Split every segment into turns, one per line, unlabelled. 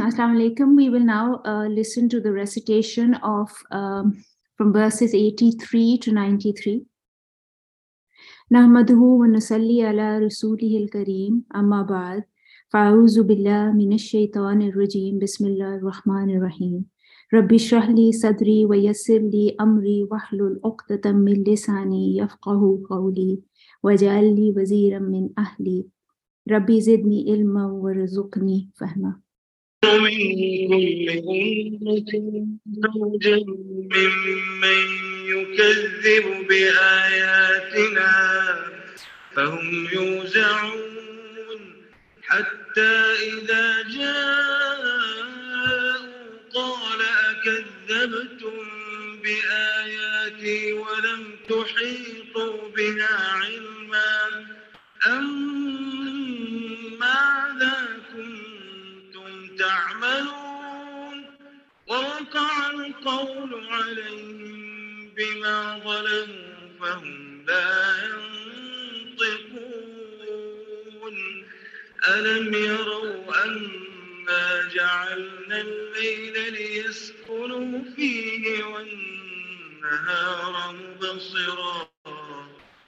Assalamu alaikum. We will now uh, listen to the recitation of um, from verses 83 to 93. نحمده ونصلي على رسوله الكريم أما بعد فأعوذ بالله من الشيطان الرجيم بسم الله الرحمن الرحيم ربي اشرح لي صدري ويسر لي أمري واحلل عقدة من لساني يفقه قولي واجعل لي وزيرا من أهلي ربي زدني علما وارزقني فهما
من كل أمة زوجا ممن يكذب بآياتنا فهم يوزعون حتى إذا جاءوا قال أكذبتم بآياتي ولم تحيطوا بها علما أم ماذا تعملون ووقع القول عليهم بما ظلموا فهم لا ينطقون. ألم يروا أنا جعلنا الليل ليسكنوا فيه والنهار مبصرا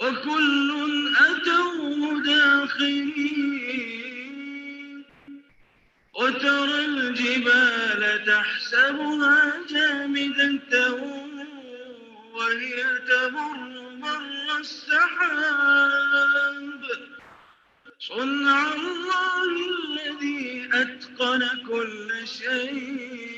وكل أتوا داخلين وترى الجبال تحسبها جامدة وهي تمر مر السحاب. صنع الله الذي أتقن كل شيء.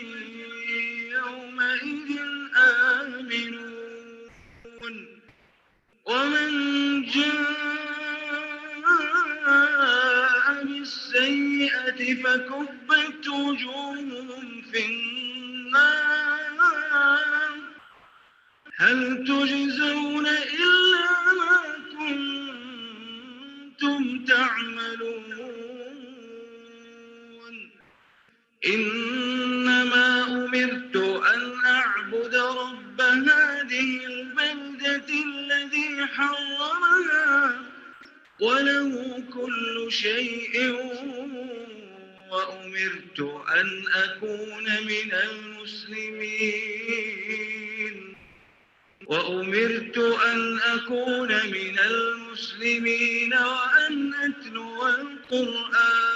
ومن جاء بالسيئة فكبت وجوههم في النار. هل تجزون إلا ما كنتم تعملون؟ إنما أمرت أن أعبد هذه البلدة الذي حرمها وله كل شيء وأمرت أن أكون من المسلمين. وأمرت أن أكون من المسلمين وأن أتلو القرآن.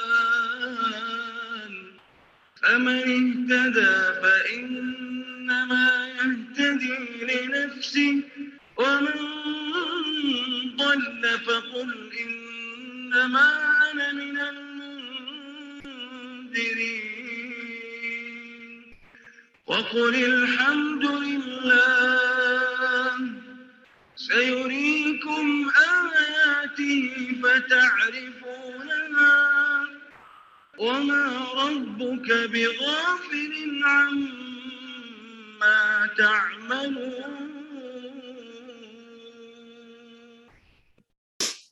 فمن اهتدى فإنما يهتدي لنفسه ومن ضل فقل إنما أنا من المنذرين. وقل الحمد لله سيريكم آياته فتعرفونها وما ربك بغافل عما تعملون.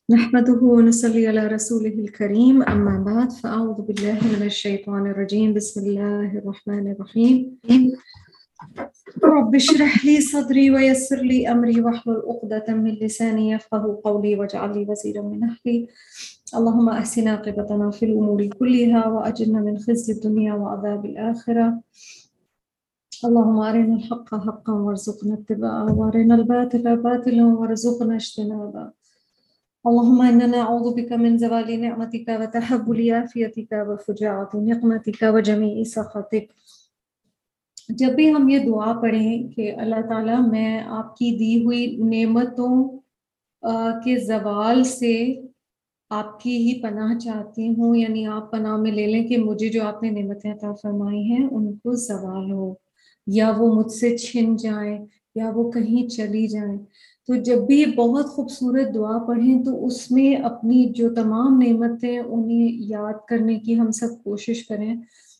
نحمده ونصلي على رسوله الكريم. أما بعد فأعوذ بالله من الشيطان الرجيم. بسم الله الرحمن الرحيم. رب اشرح لي صدري ويسر لي أمري واحلل عقدة من لساني يفقه قولي واجعل لي وزيرا من أهلي. اللهم أحسن عاقبتنا في الأمور كلها وأجرنا من خزي الدنيا وعذاب الآخرة. اللهم أرنا الحق حقا وارزقنا اتباعه، وأرنا الباطل باطلا وارزقنا اجتنابه.
اللهم إنا نعوذ بك من زوال نعمتك وتحول عافيتك وفجاعة نقمتك وجميع سخطك. جب بھی ہم یہ دعا پڑھیں کہ اللہ تعالیٰ میں آپ کی دی ہوئی نعمتوں کے زوال سے آپ کی ہی پناہ چاہتی ہوں یعنی آپ پناہ میں لے لیں کہ مجھے جو آپ نے نعمتیں عطا فرمائی ہیں، ان کو زوال ہو۔ یا وہ مجھ سے چھن جائیں یا وہ کہیں چلی جائیں۔ تو جب بھی یہ بہت خوبصورت دعا پڑھیں تو اس میں اپنی جو تمام نعمتیں انہیں یاد کرنے کی ہم سب کوشش کریں۔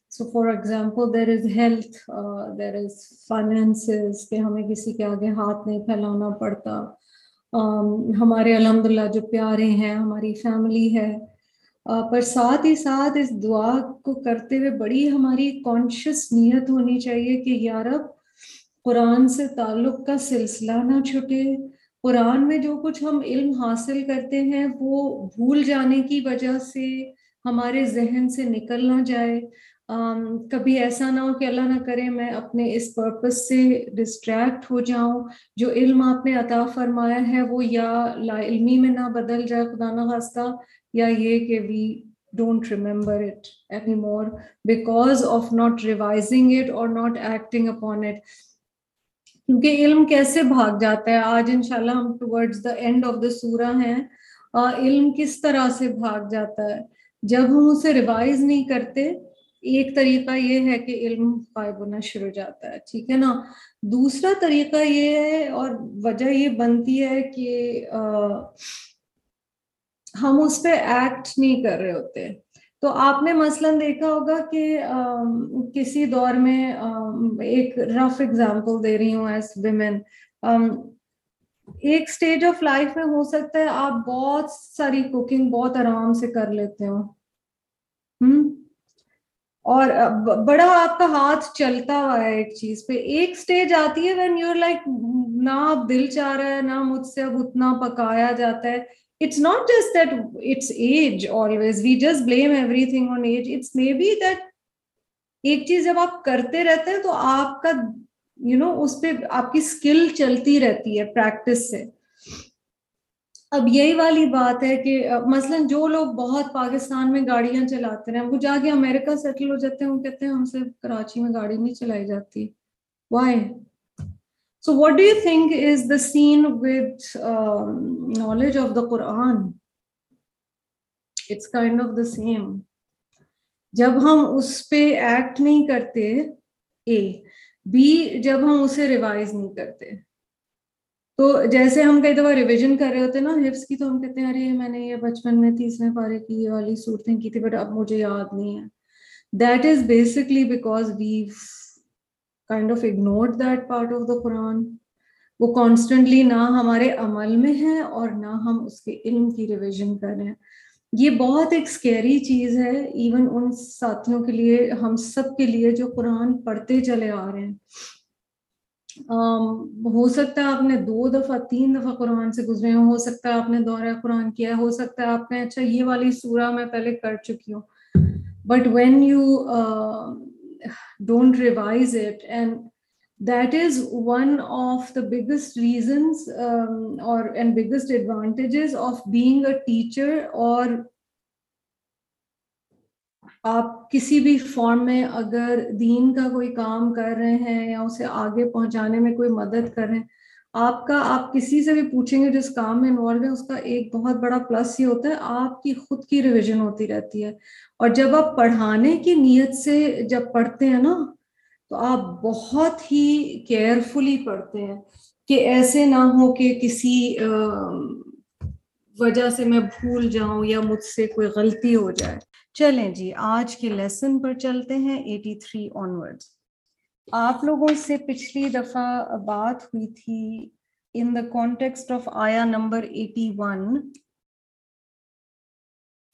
So for example there is health there is finances کہ ہمیں کسی کے آگے ہاتھ نہیں پھیلانا پڑتا۔ um, ہمارے الحمد للہ جو پیارے ہیں، ہماری فیملی ہے پر ساتھ ہی ساتھ اس دعا کو کرتے ہوئے بڑی ہماری کانشیس نیت ہونی چاہیے کہ یارب قرآن سے تعلق کا سلسلہ نہ چھٹے۔ قرآن میں جو کچھ ہم علم حاصل کرتے ہیں، وہ بھول جانے کی وجہ سے ہمارے ذہن سے نکل نہ جائے۔ کبھی ایسا نہ ہو کہ اللہ نہ کرے، میں اپنے اس پرپس سے ڈسٹریکٹ ہو جاؤں۔ جو علم آپ نے عطا فرمایا ہے، وہ یا لا علمی میں نہ بدل جائے، خدا نہ خاصہ یا یہ کہ we don't remember it any more because of not revising it اور ناٹ ایکٹنگ اپون اٹ کیونکہ علم کیسے بھاگ جاتا ہے؟ آج انشاءاللہ ہم towards the end of the سورہ ہیں۔ علم کس طرح سے بھاگ جاتا ہے؟ جب ہم اسے ریوائز نہیں کرتے ایک طریقہ یہ ہے کہ علم غائب ہونا شروع جاتا ہے، ٹھیک ہے نا؟ دوسرا طریقہ یہ ہے اور وجہ یہ بنتی ہے کہ ہم اس پہ ایکٹ نہیں کر رہے ہوتے۔ تو آپ نے مثلا دیکھا ہوگا کہ کسی دور میں ایک رف اگزامپل دے رہی ہوں ایز ویمن ایک سٹیج آف لائف میں ہو سکتا ہے آپ بہت ساری کوکنگ بہت آرام سے کر لیتے ہو اور بڑا آپ کا ہاتھ چلتا ہوا ہے ایک چیز پہ۔ ایک سٹیج آتی ہے وین یور لائک نہ اب دل چاہ رہا ہے نہ مجھ سے اب اتنا پکایا جاتا ہے۔ It's not just that it's age always we just blame everything on age. It's maybe that ایک چیز جب آپ کرتے رہتے ہیں تو آپ کا یو نو اس پہ آپ کی اسکل چلتی رہتی ہے پریکٹس سے۔ اب یہی والی بات ہے کہ مثلا جو لوگ بہت پاکستان میں گاڑیاں چلاتے رہے ہیں وہ جا کے امریکہ سیٹل ہو جاتے ہیں وہ کہتے ہیں ہم سے کراچی میں گاڑی نہیں چلائی جاتی۔ Why So, what do you think is the scene with um, knowledge of the Quran? It's kind of the same. جب ہم اس پہ ایکٹ نہیں کرتے اے بی جب ہم اسے ریوائز نہیں کرتے۔ تو جیسے ہم کئی دفعہ ریویژن کر رہے ہوتے ہیں نا حفظ کی تو ہم کہتے ہیں، ارے میں نے یہ بچپن میں تیسرے پارے کی، یہ والی صورتیں کی تھی بٹ اب مجھے یاد نہیں ہے. That is basically because we kind of ignored that part of the Quran وہ کانسٹنٹلی نہ ہمارے عمل میں ہے اور نہ ہم اس کے علم کی ریویژن کر رہے ہیں۔ یہ بہت ایک اسکیری چیز ہے ایون ان ساتھیوں کے لیے، ہم سب کے لیے جو قرآن پڑھتے چلے آ رہے ہیں۔ ہو سکتا ہے آپ نے دو دفعہ تین دفعہ قرآن سے گزرے ہوں ہو سکتا ہے آپ نے دورہ قرآن کیا ہو سکتا ہے آپ نے اچھا یہ والی سورہ میں پہلے کر چکی ہوں۔ But when you don't revise it and that is one of the biggest reasons um, or and biggest advantages of being a teacher or آپ کسی بھی فارم میں اگر دین کا کوئی کام کر رہے ہیں یا اسے آگے پہنچانے میں کوئی مدد کر رہے ہیں، آپ کا، آپ کسی سے بھی پوچھیں گے، جس کام میں انوالو ہے اس کا ایک بہت بڑا پلس یہ ہوتا ہے، آپ کی خود کی ریویژن ہوتی رہتی ہے۔ اور جب آپ پڑھانے کی نیت سے جب پڑھتے ہیں نا، تو آپ بہت ہی کیئرفلی پڑھتے ہیں کہ ایسے نہ ہو کہ کسی وجہ سے میں بھول جاؤں یا مجھ سے کوئی غلطی ہو جائے۔ چلیں جی آج کے لیسن پر چلتے ہیں ایٹی تھری آنورڈ آپ لوگوں سے پچھلی دفعہ بات ہوئی تھی in the context of ayah number eighty one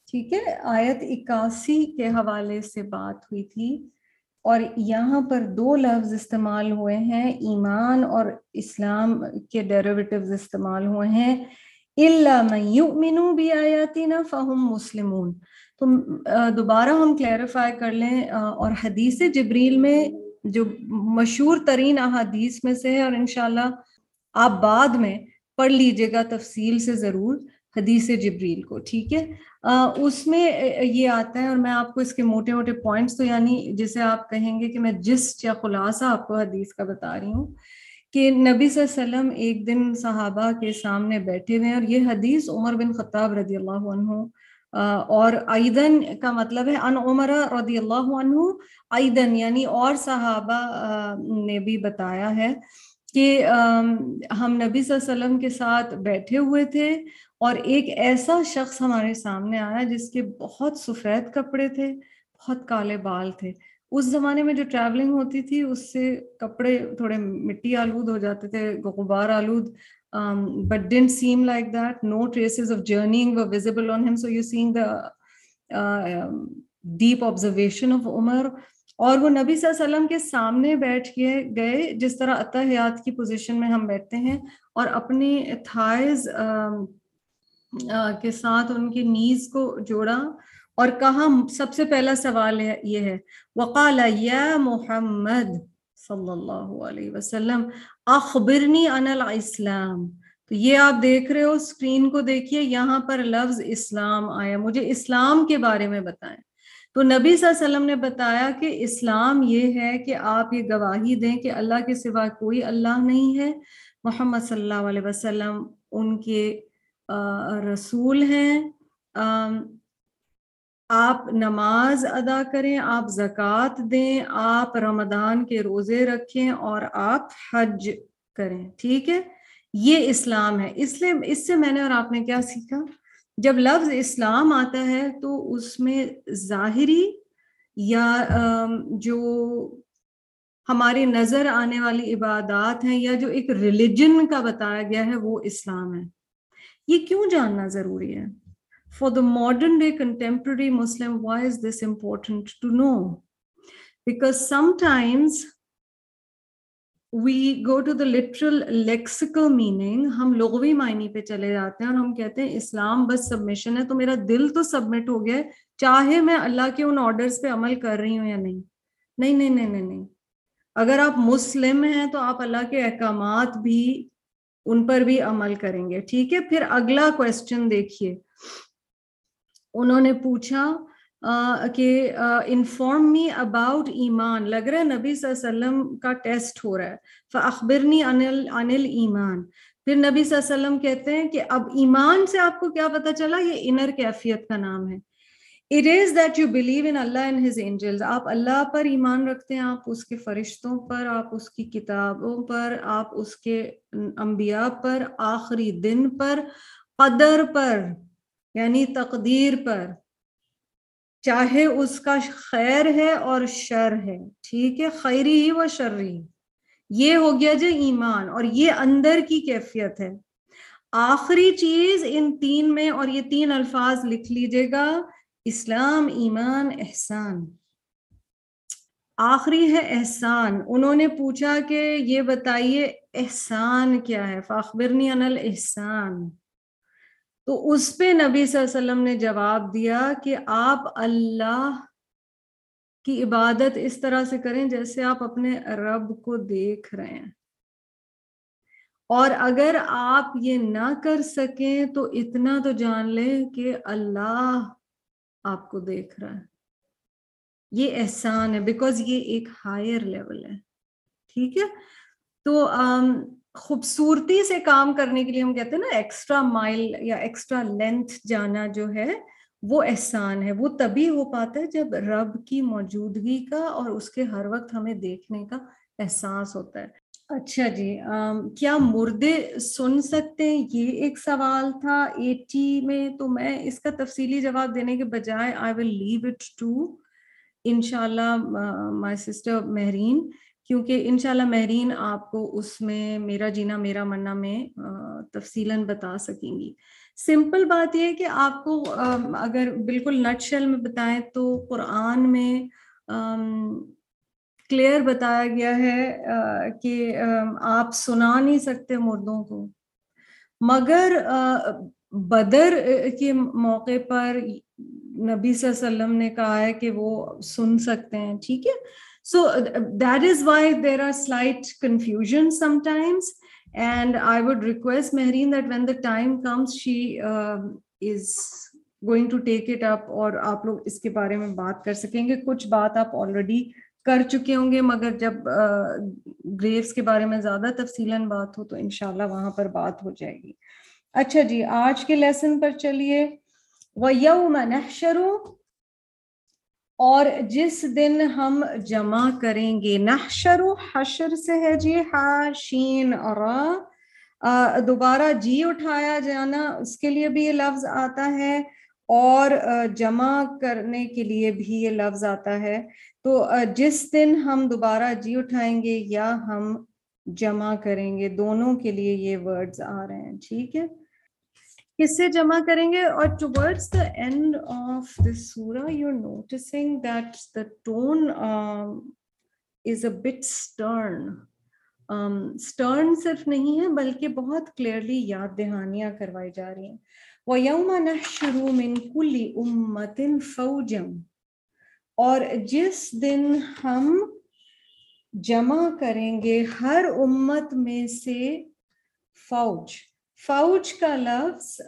ٹھیک ہے، آیت اکاسی کے حوالے سے بات ہوئی تھی اور یہاں پر دو لفظ استعمال ہوئے ہیں، ایمان اور اسلام کے ڈیریویٹیوز استعمال ہوئے ہیں۔ اللہ فہم مسلمون۔ تو دوبارہ ہم کلیریفائی کر لیں اور حدیث جبریل میں جو مشہور ترین احادیث میں سے ہے، اور انشاءاللہ آپ بعد میں پڑھ لیجیے گا تفصیل سے ضرور حدیث جبریل کو، ٹھیک ہے؟ اس میں یہ آتا ہے، اور میں آپ کو اس کے موٹے موٹے پوائنٹس تو یعنی جسے آپ کہیں گے کہ میں جس یا خلاصہ آپ کو حدیث کا بتا رہی ہوں۔ کہ نبی صلی اللہ علیہ وسلم ایک دن صحابہ کے سامنے بیٹھے ہوئے ہیں اور یہ حدیث عمر بن خطاب رضی اللہ عنہ اور ایدن کا مطلب ہے ان عمر رضی اللہ عنہ، ایدن یعنی اور صحابہ نے بھی بتایا ہے کہ ہم نبی صلی اللہ علیہ وسلم کے ساتھ بیٹھے ہوئے تھے اور ایک ایسا شخص ہمارے سامنے آیا جس کے بہت سفید کپڑے تھے، بہت کالے بال تھے۔ اس زمانے میں جو ٹریولنگ ہوتی تھی، اس سے کپڑے تھوڑے مٹی آلود ہو جاتے تھے، غبار آلود but didn't seem like that no traces of journeying visible on ہم so you seeing the deep observation of Umar اور وہ نبی صلی اللہ علیہ وسلم کے سامنے بیٹھ کے گئے، جس طرح اتحیات کی پوزیشن میں ہم بیٹھتے ہیں، اور اپنی تھائز um, uh, کے ساتھ ان کی نیز کو جوڑا. اور کہا سب سے پہلا سوال یہ ہے، وقال یا محمد صلی اللہ علیہ وسلم، اخبرنی ان الاسلام. تو یہ آپ دیکھ رہے ہو اسکرین کو دیکھیے، یہاں پر لفظ اسلام آیا۔ مجھے اسلام کے بارے میں بتائیں۔ تو نبی صلی اللہ علیہ وسلم نے بتایا کہ اسلام یہ ہے کہ آپ یہ گواہی دیں کہ اللہ کے سوا کوئی اللہ نہیں ہے۔ محمد صلی اللہ علیہ وسلم ان کے رسول ہیں۔ آپ نماز ادا کریں، آپ زکوٰۃ دیں، آپ رمضان کے روزے رکھیں اور آپ حج کریں، ٹھیک ہے؟ یہ اسلام ہے۔ اس لیے اس سے میں نے اور آپ نے کیا سیکھا؟ جب لفظ اسلام آتا ہے تو اس میں ظاہری یا جو ہماری نظر آنے والی عبادات ہیں یا جو ایک ریلیجن کا بتایا گیا ہے وہ اسلام ہے۔ یہ کیوں جاننا ضروری ہے؟ For the modern day contemporary Muslim why is this important to know because sometimes we go to the literal lexical meaning ہم لغوی معنی پہ چلے جاتے ہیں اور ہم کہتے ہیں اسلام بس سبمیشن ہے تو میرا دل تو سبمٹ ہو گیا ہے چاہے میں اللہ کے ان آرڈرس پہ عمل کر رہی ہوں یا نہیں نہیں نہیں نہیں نہیں نہیں اگر آپ مسلم ہیں تو آپ اللہ کے احکامات بھی ان پر بھی عمل کریں گے ٹھیک ہے پھر اگلا کوشچن دیکھیے انہوں نے پوچھا کہ انفارم می اباؤٹ ایمان۔ لگ رہا ہے نبی صلی اللہ علیہ وسلم کا ٹیسٹ ہو رہا ہے۔ فخبرنی انل انل ایمان پھر نبی صلی اللہ علیہ وسلم کہتے ہیں کہ اب ایمان سے آپ کو کیا پتا چلا؟ یہ انر کیفیت کا نام ہے۔ It is that you believe in Allah and his angels آپ اللہ پر ایمان رکھتے ہیں، آپ اس کے فرشتوں پر، آپ اس کی کتابوں پر، آپ اس کے انبیاء پر، آخری دن پر، قدر پر۔ یعنی تقدیر پر۔ چاہے اس کا خیر ہے اور شر ہے، ٹھیک ہے، خیری ہی و شرری یہ ہو گیا جو ایمان، اور یہ اندر کی کیفیت ہے۔ آخری چیز ان تین میں، اور یہ تین الفاظ لکھ لیجیے گا، اسلام، ایمان، احسان۔ آخری ہے احسان۔ انہوں نے پوچھا کہ یہ بتائیے احسان کیا ہے؟ فاخبرنی ان الاحسان۔ تو اس پہ نبی صلی اللہ علیہ وسلم نے جواب دیا کہ آپ اللہ کی عبادت اس طرح سے کریں جیسے آپ اپنے رب کو دیکھ رہے ہیں۔ اور اگر آپ یہ نہ کر سکیں تو اتنا تو جان لیں کہ اللہ آپ کو دیکھ رہا ہے۔ یہ احسان ہے بیکاز یہ ایک ہائر لیول ہے۔ ٹھیک ہے؟ تو خوبصورتی سے کام کرنے کے لیے ہم کہتے ہیں نا ایکسٹرا مائل یا ایکسٹرا لینتھ جانا جو ہے وہ احسان ہے، وہ تبھی ہو پاتا ہے جب رب کی موجودگی کا اور اس کے ہر وقت ہمیں دیکھنے کا احساس ہوتا ہے۔ اچھا جی کیا مردے سن سکتے ہیں؟ یہ ایک سوال تھا، ایٹی میں تو میں اس کا تفصیلی جواب دینے کے بجائے آئی ول لیو اٹ ٹو ان شاء اللہ مائی سسٹر مہرین کیونکہ ان شاء اللہ مہرین آپ کو اس میں میرا جینا، میرا مرنا میں تفصیل بتا سکیں گی۔ سمپل بات یہ ہے کہ آپ کو اگر بالکل نٹ شیل میں بتائیں تو قرآن میں کلیئر بتایا گیا ہے کہ آپ سنا نہیں سکتے مردوں کو۔ مگر بدر کے موقع پر نبی صلی اللہ علیہ وسلم نے کہا ہے کہ وہ سن سکتے ہیں، ٹھیک ہے؟ So uh, that is why there are slight confusion sometimes. And I would request Mehreen that when the time comes, she uh, is going to take it up اور آپ لوگ اس کے بارے میں بات کر سکیں گے کچھ بات آپ آلریڈی کر چکے ہوں گے مگر جب گریوس کے بارے میں زیادہ تفصیلاً بات ہو تو انشاءاللہ وہاں پر بات ہو جائے گی اچھا جی آج کے لیسن پر چلیے وَيَوْمَ نَحْشَرُ اور جس دن ہم جمع کریں گے، نحشر و حشر سے ہے جی ہاشین اور دوبارہ جی اٹھایا جانا، اس کے لیے بھی یہ لفظ آتا ہے اور جمع کرنے کے لیے بھی یہ لفظ آتا ہے۔ تو جس دن ہم دوبارہ جی اٹھائیں گے یا ہم جمع کریں گے، دونوں کے لیے یہ ورڈز آ رہے ہیں، ٹھیک ہے؟ حصے جمع کریں گے اور towards the end of this surah you are noticing that the tone is a bit stern stern صرف نہیں ہے بلکہ بہت کلیئرلی یاد دہانیاں کروائی جا رہی ہیں۔ وہ یوم نحشرو من کل امتن فوجم اور جس دن ہم جمع کریں گے ہر امت میں سے فوج۔ فوج کا لفظ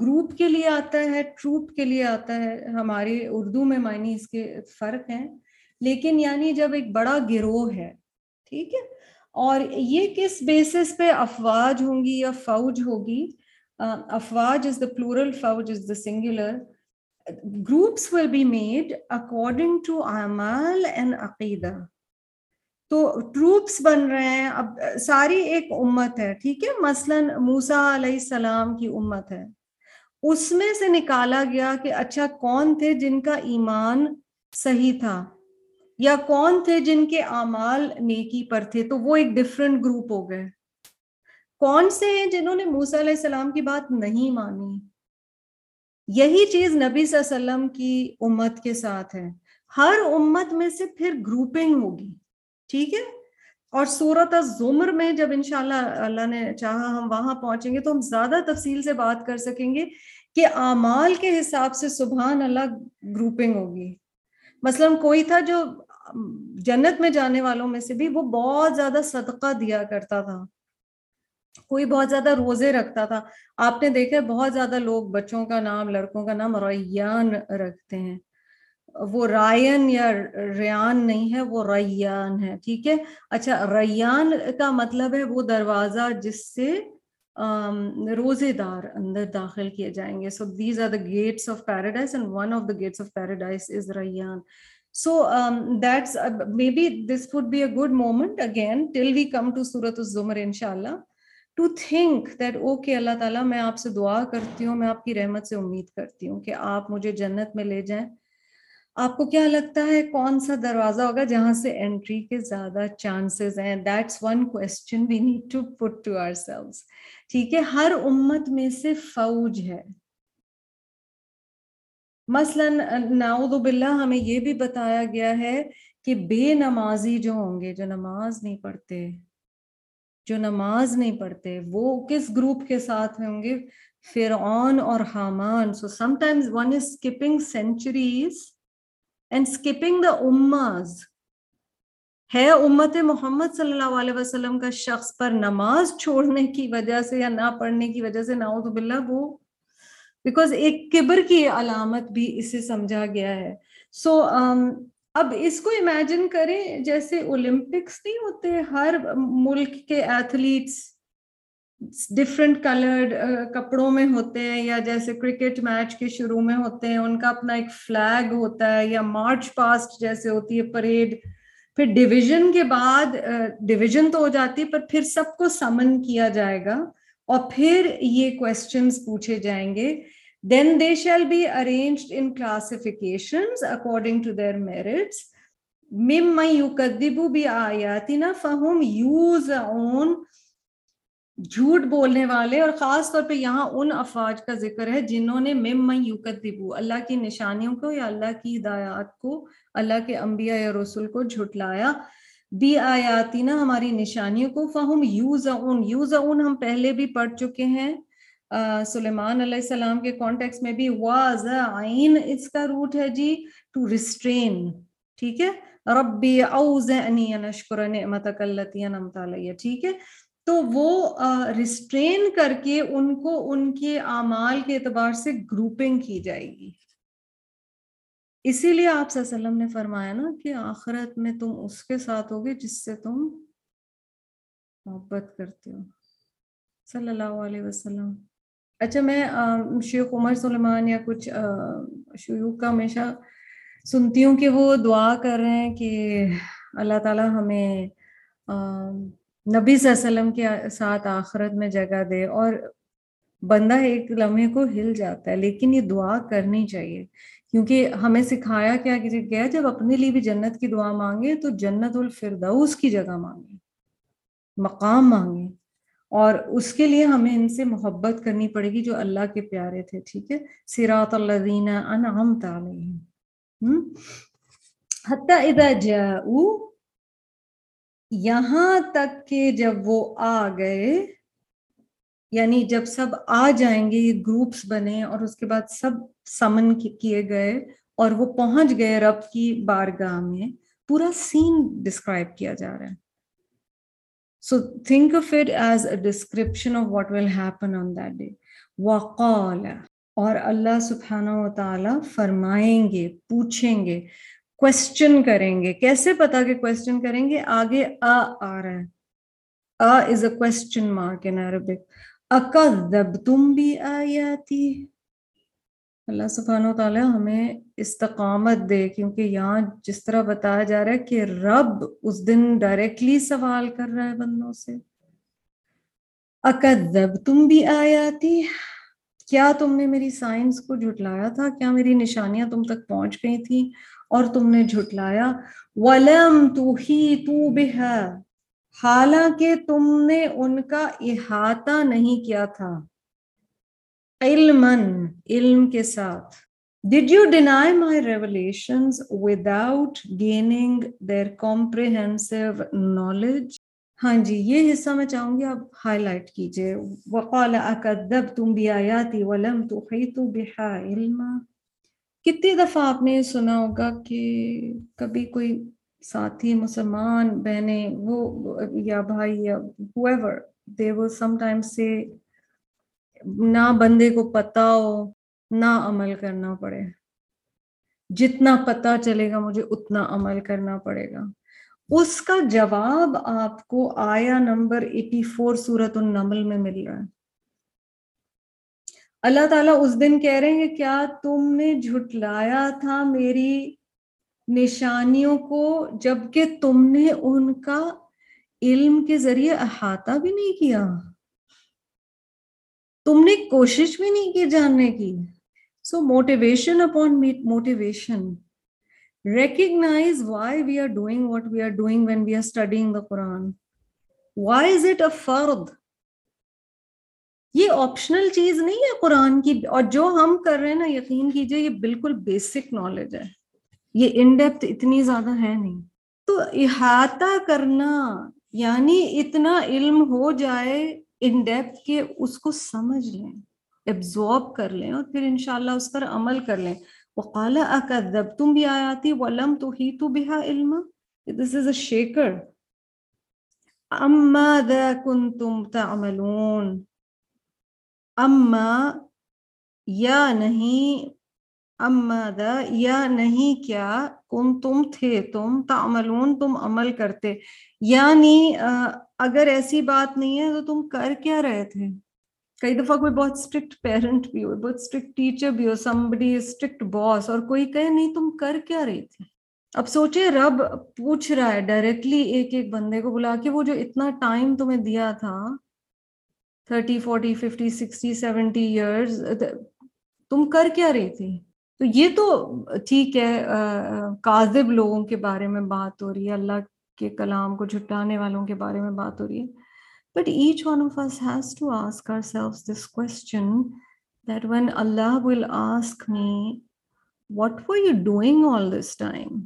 گروپ کے لیے آتا ہے، ٹروپ کے لیے آتا ہے۔ ہمارے اردو میں معنی اس کے فرق ہیں۔ لیکن یعنی جب ایک بڑا گروہ ہے، ٹھیک ہے؟ اور یہ کس بیسس پہ افواج ہوں گی یا فوج ہوگی؟ افواج is the plural fauj is the singular groups will be made according to amaal and aqeedah تو ٹروپس بن رہے ہیں، اب ساری ایک امت ہے، ٹھیک ہے؟ مثلا موسا علیہ السلام کی امت ہے۔ اس میں سے نکالا گیا کہ اچھا کون تھے جن کا ایمان صحیح تھا؟ یا کون تھے جن کے اعمال نیکی پر تھے؟ تو وہ ایک ڈفرینٹ گروپ ہو گئے۔ کون سے ہیں جنہوں نے موسا علیہ السلام کی بات نہیں مانی؟ یہی چیز نبی صلی اللہ علیہ وسلم کی امت کے ساتھ ہے۔ ہر امت میں سے پھر گروپنگ ہوگی۔ ٹھیک ہے؟ اور صورت زمر میں جب انشاءاللہ اللہ نے چاہا ہم وہاں پہنچیں گے تو ہم زیادہ تفصیل سے بات کر سکیں گے کہ اعمال کے حساب سے سبحان اللہ گروپنگ ہوگی۔ مثلا کوئی تھا جو جنت میں جانے والوں میں سے بھی وہ بہت زیادہ صدقہ دیا کرتا تھا۔ کوئی بہت زیادہ روزے رکھتا تھا۔ آپ نے دیکھا بہت زیادہ لوگ بچوں کا نام، لڑکوں کا نام ریان رکھتے ہیں۔ وہ رائن یا ریان نہیں ہے، وہ ریان ہے، ٹھیک ہے؟ اچھا ریان کا مطلب ہے وہ دروازہ جس سے روزے دار اندر داخل کیے جائیں گے۔ So these are the gates of paradise and one of the gates of paradise is Rayyan. So that's may be this would be a good moment again till we come to surah Az-Zumar ان شاء اللہ to think that okay Allah تعالیٰ، میں آپ سے دعا کرتی ہوں، میں آپ کی رحمت سے امید کرتی ہوں کہ آپ مجھے جنت میں لے جائیں۔ آپ کو کیا لگتا ہے کون سا دروازہ ہوگا جہاں سے انٹری کے زیادہ چانسز ہیں؟ That's one question we need to put to ourselves ٹھیک ہے، ہر امت میں سے فوج ہے۔ مثلا ناؤد باللہ، ہمیں یہ بھی بتایا گیا ہے کہ بے نمازی جو ہوں گے، جو نماز نہیں پڑھتے، جو نماز نہیں پڑھتے، وہ کس گروپ کے ساتھ ہوں گے؟ فرعون اور حامان۔ So sometimes one is skipping centuries and skipping the ummahs ہے امت محمد صلی اللہ علیہ وسلم کا شخص پر نماز چھوڑنے کی وجہ سے یا نہ پڑھنے کی وجہ سے ناؤد باللہ وہ بیکاز ایک کبر کی علامت بھی اسے سمجھا گیا ہے سو so, um, اب اس کو امیجن کریں جیسے اولمپکس نہیں ہوتے ہر ملک کے ایتھلیٹس ڈفرینٹ کلرڈ کپڑوں میں ہوتے ہیں یا جیسے کرکٹ میچ کے شروع میں ہوتے ہیں ان کا اپنا ایک فلیگ ہوتا ہے یا مارچ پاسٹ جیسے ہوتی ہے پریڈ پھر ڈویژن کے بعد ڈویژن تو ہو جاتی ہے پر پھر سب کو سمن کیا جائے گا اور پھر یہ کوشچنس پوچھے جائیں گے then they shall be arranged in classification according to their merits hmm you کدیبو بھی آیاتی نا فہم یوز اون جھوٹ بولنے والے اور خاص طور پہ یہاں ان افواج کا ذکر ہے جنہوں نے مم یوکت دبو اللہ کی نشانیوں کو یا اللہ کی ہدایات کو، اللہ کے انبیاء یا رسول کو جھٹلایا۔ بی آیاتی نا ہماری نشانیوں کو، فہم یوز اون یوز اون ہم پہلے بھی پڑھ چکے ہیں۔ سلیمان علیہ السلام کے کانٹیکس میں بھی واز آئین اس کا روٹ ہے جی ٹو ریسٹرین ٹھیک ہے؟ ربی اوزعنی نشکر نعمتک اللتی انعمت ٹھیک ہے؟ تو وہ ریسٹرین کر کے ان کو ان کے اعمال کے اعتبار سے گروپنگ کی جائے گی۔ اسی لیے آپ صلی اللہ علیہ وسلم نے فرمایا نا کہ آخرت میں تم اس کے ساتھ ہوگے جس سے تم محبت کرتے ہو۔ صلی اللہ علیہ وسلم۔ اچھا میں شیخ عمر سلمان یا کچھ شیوخ کا ہمیشہ سنتی ہوں کہ وہ دعا کر رہے ہیں کہ اللہ تعالیٰ ہمیں نبی صلی اللہ علیہ وسلم کے ساتھ آخرت میں جگہ دے اور بندہ ایک لمحے کو ہل جاتا ہے، لیکن یہ دعا کرنی چاہیے۔ کیونکہ ہمیں سکھایا کیا گیا، جب اپنے لیے بھی جنت کی دعا مانگے تو جنت الفردوس کی جگہ مانگے، مقام مانگے۔ اور اس کے لیے ہمیں ان سے محبت کرنی پڑے گی جو اللہ کے پیارے تھے، ٹھیک ہے؟ سیرات اللہ انعمت علیہم۔ حتی اذا جاؤ یہاں تک کہ جب وہ آ گئے یعنی جب سب آ جائیں گے، یہ گروپس بنے اور اس کے بعد سب سمن کیے گئے اور وہ پہنچ گئے رب کی بارگاہ میں، پورا سین ڈسکرائب کیا جا رہا ہے۔ So think of it as a description of what will happen on that day وقال اور اللہ سبحانہ و تعالی فرمائیں گے، پوچھیں گے کوشچن کریں گے کیسے پتا کہ کوشچن کریں گے آگے آ آ رہا ہے آ is a question mark in Arabic اکذب تم بھی آیاتی اللہ سبحانہ و تعالیٰ ہمیں استقامت دے، کیونکہ یہاں جس طرح بتایا جا رہا ہے کہ رب اس دن ڈائریکٹلی سوال کر رہا ہے بندوں سے۔ اکذب تم بھی آیاتی کیا تم نے میری سائنس کو جھٹلایا تھا؟ کیا میری نشانیاں تم تک پہنچ گئی تھیں؟ اور تم نے جھٹلایا، ولم تو ہی تو بہا حالانکہ تم نے ان کا احاطہ نہیں کیا تھا۔ علمن علم کے ساتھ۔ Did you deny my revelations without gaining their comprehensive knowledge? ہاں جی یہ حصہ میں چاہوں گی آپ ہائی لائٹ کیجیے۔ وقال اکذب تم بھی آیاتی ولم تحیطوا بها علما۔ کتنی دفعہ آپ نے سنا ہوگا کہ کبھی کوئی ساتھی، مسلمان، بہنیں، وہ یا بھائی یا whoever they will sometimes say نہ بندے کو پتا ہو، نہ عمل کرنا پڑے۔ جتنا پتا چلے گا مجھے اتنا عمل کرنا پڑے گا۔ اس کا جواب آپ کو آیا نمبر ایٹی فور سورت النمل میں مل رہا ہے۔ اللہ تعالیٰ اس دن کہہ رہے ہیں کہ کیا تم نے جھٹلایا تھا میری نشانیوں کو جبکہ تم نے ان کا علم کے ذریعے احاطہ بھی نہیں کیا؟ تم نے کوشش بھی نہیں کی جاننے کی۔ So motivation upon motivation recognise why we are doing what we are doing when we are studying the Quran why is it a fard یہ آپشنل چیز نہیں ہے قرآن کی، اور جو ہم کر رہے ہیں نا، یقین کیجیے، یہ بالکل بیسک نالج ہے۔ یہ ان ڈیپتھ اتنی زیادہ ہے نہیں۔ تو احاطہ کرنا یعنی اتنا علم ہو جائے ان ڈیپتھ کہ اس کو سمجھ لیں ایبزارب کر لیں، اور پھر انشاءاللہ اس پر عمل کر لیں۔ وقال اکذب تم بھی آیاتی ولم تحیطوا بها علما۔ This is a shaker اما ذا کنتم تعملون۔ اما یا نہیں، اما دا، یا نہیں، کیا کن تم تھے تم، تعملون، تم عمل کرتے۔ یعنی اگر ایسی بات نہیں ہے تو تم کر کیا رہے تھے؟ کئی دفعہ کوئی بہت اسٹرکٹ پیرنٹ بھی ہو، بہت اسٹرکٹ ٹیچر بھی ہو سمبڈی اسٹرکٹ باس اور کوئی کہے نہیں تم کر کیا رہی تھی۔ اب سوچے، رب پوچھ رہا ہے ڈائریکٹلی ایک ایک بندے کو بلا کے، وہ جو اتنا ٹائم تمہیں دیا تھا thirty forty fifty sixty seventy years تم کر کیا رہی تھی تو یہ تو ٹھیک ہے کاذب لوگوں کے بارے میں بات ہو رہی ہے اللہ کے کلام کو جھٹانے والوں کے بارے میں بات ہو رہی ہے but each one of us has to ask ourself this question that when Allah will ask me what for you doing all this time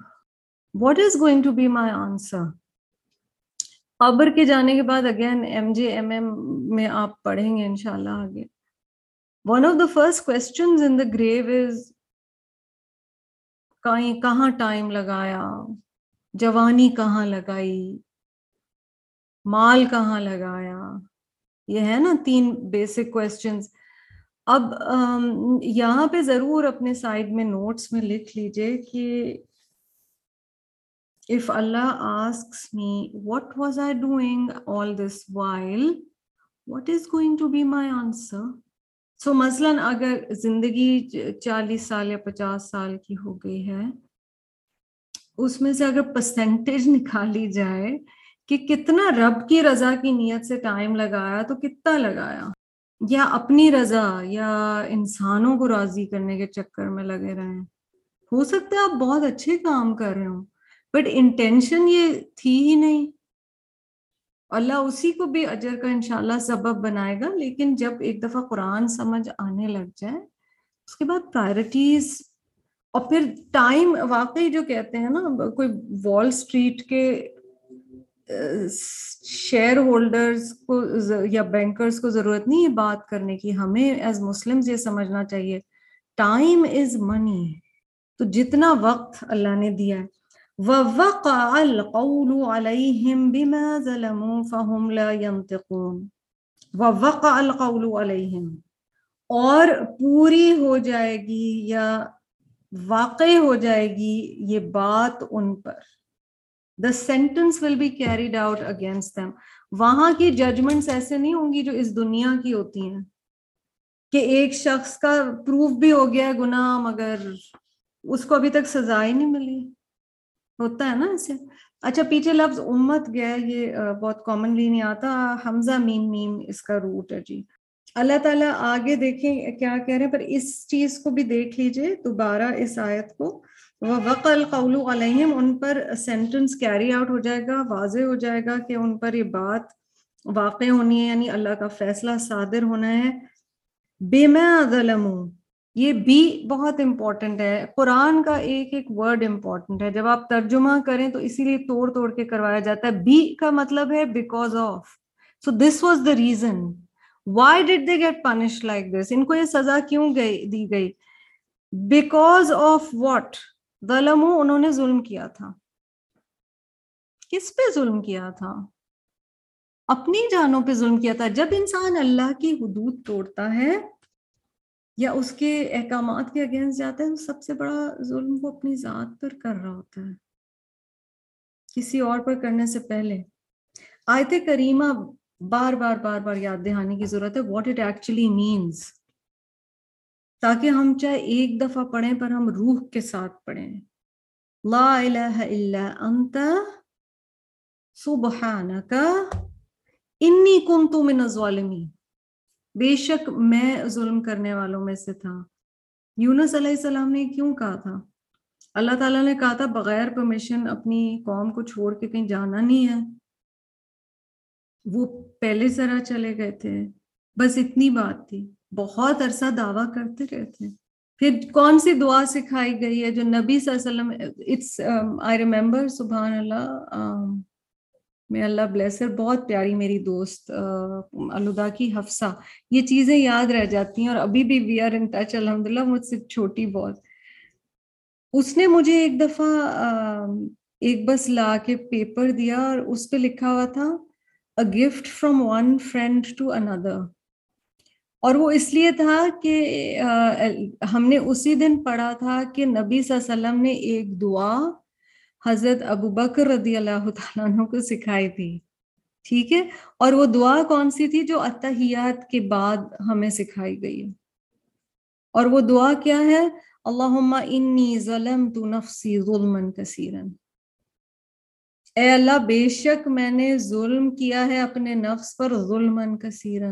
what is going to be my answer قبر کے جانے کے بعد again M J M M میں آپ پڑھیں گے انشاءاللہ آگے. One of the first questions in the grave is کہیں، کہاں ٹائم لگایا؟ جوانی کہاں لگائی؟ مال کہاں لگایا؟ یہ ہے نا تین بیسک کوشچنس اب یہاں پہ ضرور اپنے سائڈ میں نوٹس میں لکھ لیجیے کہ if Allah asks me what was I doing all this while what is going to be my answer so مثلاً اگر زندگی چالیس سال یا پچاس سال کی ہو گئی ہے، اس میں سے اگر پرسنٹیج نکالی جائے کہ کتنا رب کی رضا کی نیت سے ٹائم لگایا تو کتنا لگایا؟ یا اپنی رضا یا انسانوں کو راضی کرنے کے چکر میں لگے رہے؟ ہیں ہو سکتا ہے آپ بہت اچھے کام کر رہے ہوں بٹ انٹینشن یہ تھی ہی نہیں۔ اللہ اسی کو بھی اجر کا انشاءاللہ سبب بنائے گا، لیکن جب ایک دفعہ قرآن سمجھ آنے لگ جائے، اس کے بعد پرائرٹیز اور پھر ٹائم واقعی جو کہتے ہیں نا، کوئی وال اسٹریٹ کے شیئر ہولڈرز کو یا بینکرز کو ضرورت نہیں ہے بات کرنے کی، ہمیں ایز مسلم یہ سمجھنا چاہیے۔ ٹائم از منی تو جتنا وقت اللہ نے دیا ہے وَوَقَعَ الْقَوْلُ عَلَيْهِمْ بِمَا ظَلَمُوا فَهُمْ لَا يَنْتِقُونَ وَوَقَعَ الْقَوْلُ عَلَيْهِمْ. اور پوری ہو جائے گی یا واقع ہو جائے گی یہ بات ان پر. The sentence will be carried out against them وہاں کی ججمنٹس ایسے نہیں ہوں گی جو اس دنیا کی ہوتی ہیں. کہ ایک شخص کا پروف بھی ہو گیا ہے گناہ مگر اس کو ابھی تک سزا ہی نہیں ملی. ہوتا ہے نا ایسے۔ اچھا پیچھے لفظ امت گیا، یہ بہت کامنلی نہیں آتا۔ حمزہ میم میم، اس کا روٹ ہے جی۔ اللہ تعالیٰ آگے دیکھیں کیا کہہ رہے ہیں، پر اس چیز کو بھی دیکھ لیجیے دوبارہ اس آیت کو۔ وہ وق القول علیہم ان پر سینٹنس کیری آؤٹ ہو جائے گا، واضح ہو جائے گا کہ ان پر یہ بات واقع ہونی ہے یعنی اللہ کا فیصلہ صادر ہونا ہے۔ بے میں ظلم یہ بھی بہت امپورٹنٹ ہے۔ قرآن کا ایک ایک ورڈ امپورٹنٹ ہے۔ جب آپ ترجمہ کریں تو اسی لیے توڑ توڑ کے کروایا جاتا ہے۔ بی کا مطلب ہے because of so this was the reason why did they get punish like this ان کو یہ سزا کیوں گئی دی گئی؟ بیکاز آف واٹ ظلم انہوں نے ظلم کیا تھا۔ کس پہ ظلم کیا تھا؟ اپنی جانوں پہ ظلم کیا تھا۔ جب انسان اللہ کی حدود توڑتا ہے یا اس کے احکامات کے اگینسٹ جاتا ہے، تو سب سے بڑا ظلم وہ اپنی ذات پر کر رہا ہوتا ہے۔ کسی اور پر کرنے سے پہلے۔ آیت کریمہ بار بار بار بار یاد دہانی کی ضرورت ہے واٹ اٹ ایکچولی مینس تاکہ ہم چاہے ایک دفعہ پڑھیں پر ہم روح کے ساتھ پڑھیں۔ لا الہ الا انت سبحانک، انی کنت من الظالمین۔ بے شک میں ظلم کرنے والوں میں سے تھا۔ یونس علیہ السلام نے کیوں کہا تھا؟ اللہ تعالیٰ نے کہا تھا، بغیر پرمیشن اپنی قوم کو چھوڑ کے کہیں جانا نہیں ہے۔ وہ پہلے ذرا چلے گئے تھے۔ بس اتنی بات تھی۔ بہت عرصہ دعویٰ کرتے رہتے پھر کون سی دعا سکھائی گئی ہے جو نبی صلی اللہ علیہ وسلم اٹس آئی ریمبر سبحان اللہ um, میں اللہ بلیسر بہت پیاری میری دوست الدا کی حفصہ، یہ چیزیں یاد رہ جاتی ہیں اور ابھی بھی وی آر ان ٹچ الحمد للہ مجھ سے چھوٹی بہت۔ اس نے مجھے ایک دفعہ ایک بس لا کے پیپر دیا اور اس پہ لکھا ہوا تھا a gift from one friend to اندر اور وہ اس لیے تھا کہ ہم نے اسی دن پڑھا تھا کہ نبی صلی اللہ علیہ وسلم نے ایک دعا حضرت ابو بکر رضی اللہ تعالیٰ عنہ کو سکھائی تھی۔ ٹھیک ہے؟ اور وہ دعا کون سی تھی جو اتحیات کے بعد ہمیں سکھائی گئی؟ ہے اور وہ دعا کیا ہے؟ اللہم انی ظلمت نفسی ظلما کثیرا۔ اے اللہ، بے شک میں نے ظلم کیا ہے اپنے نفس پر ظلما کثیرا۔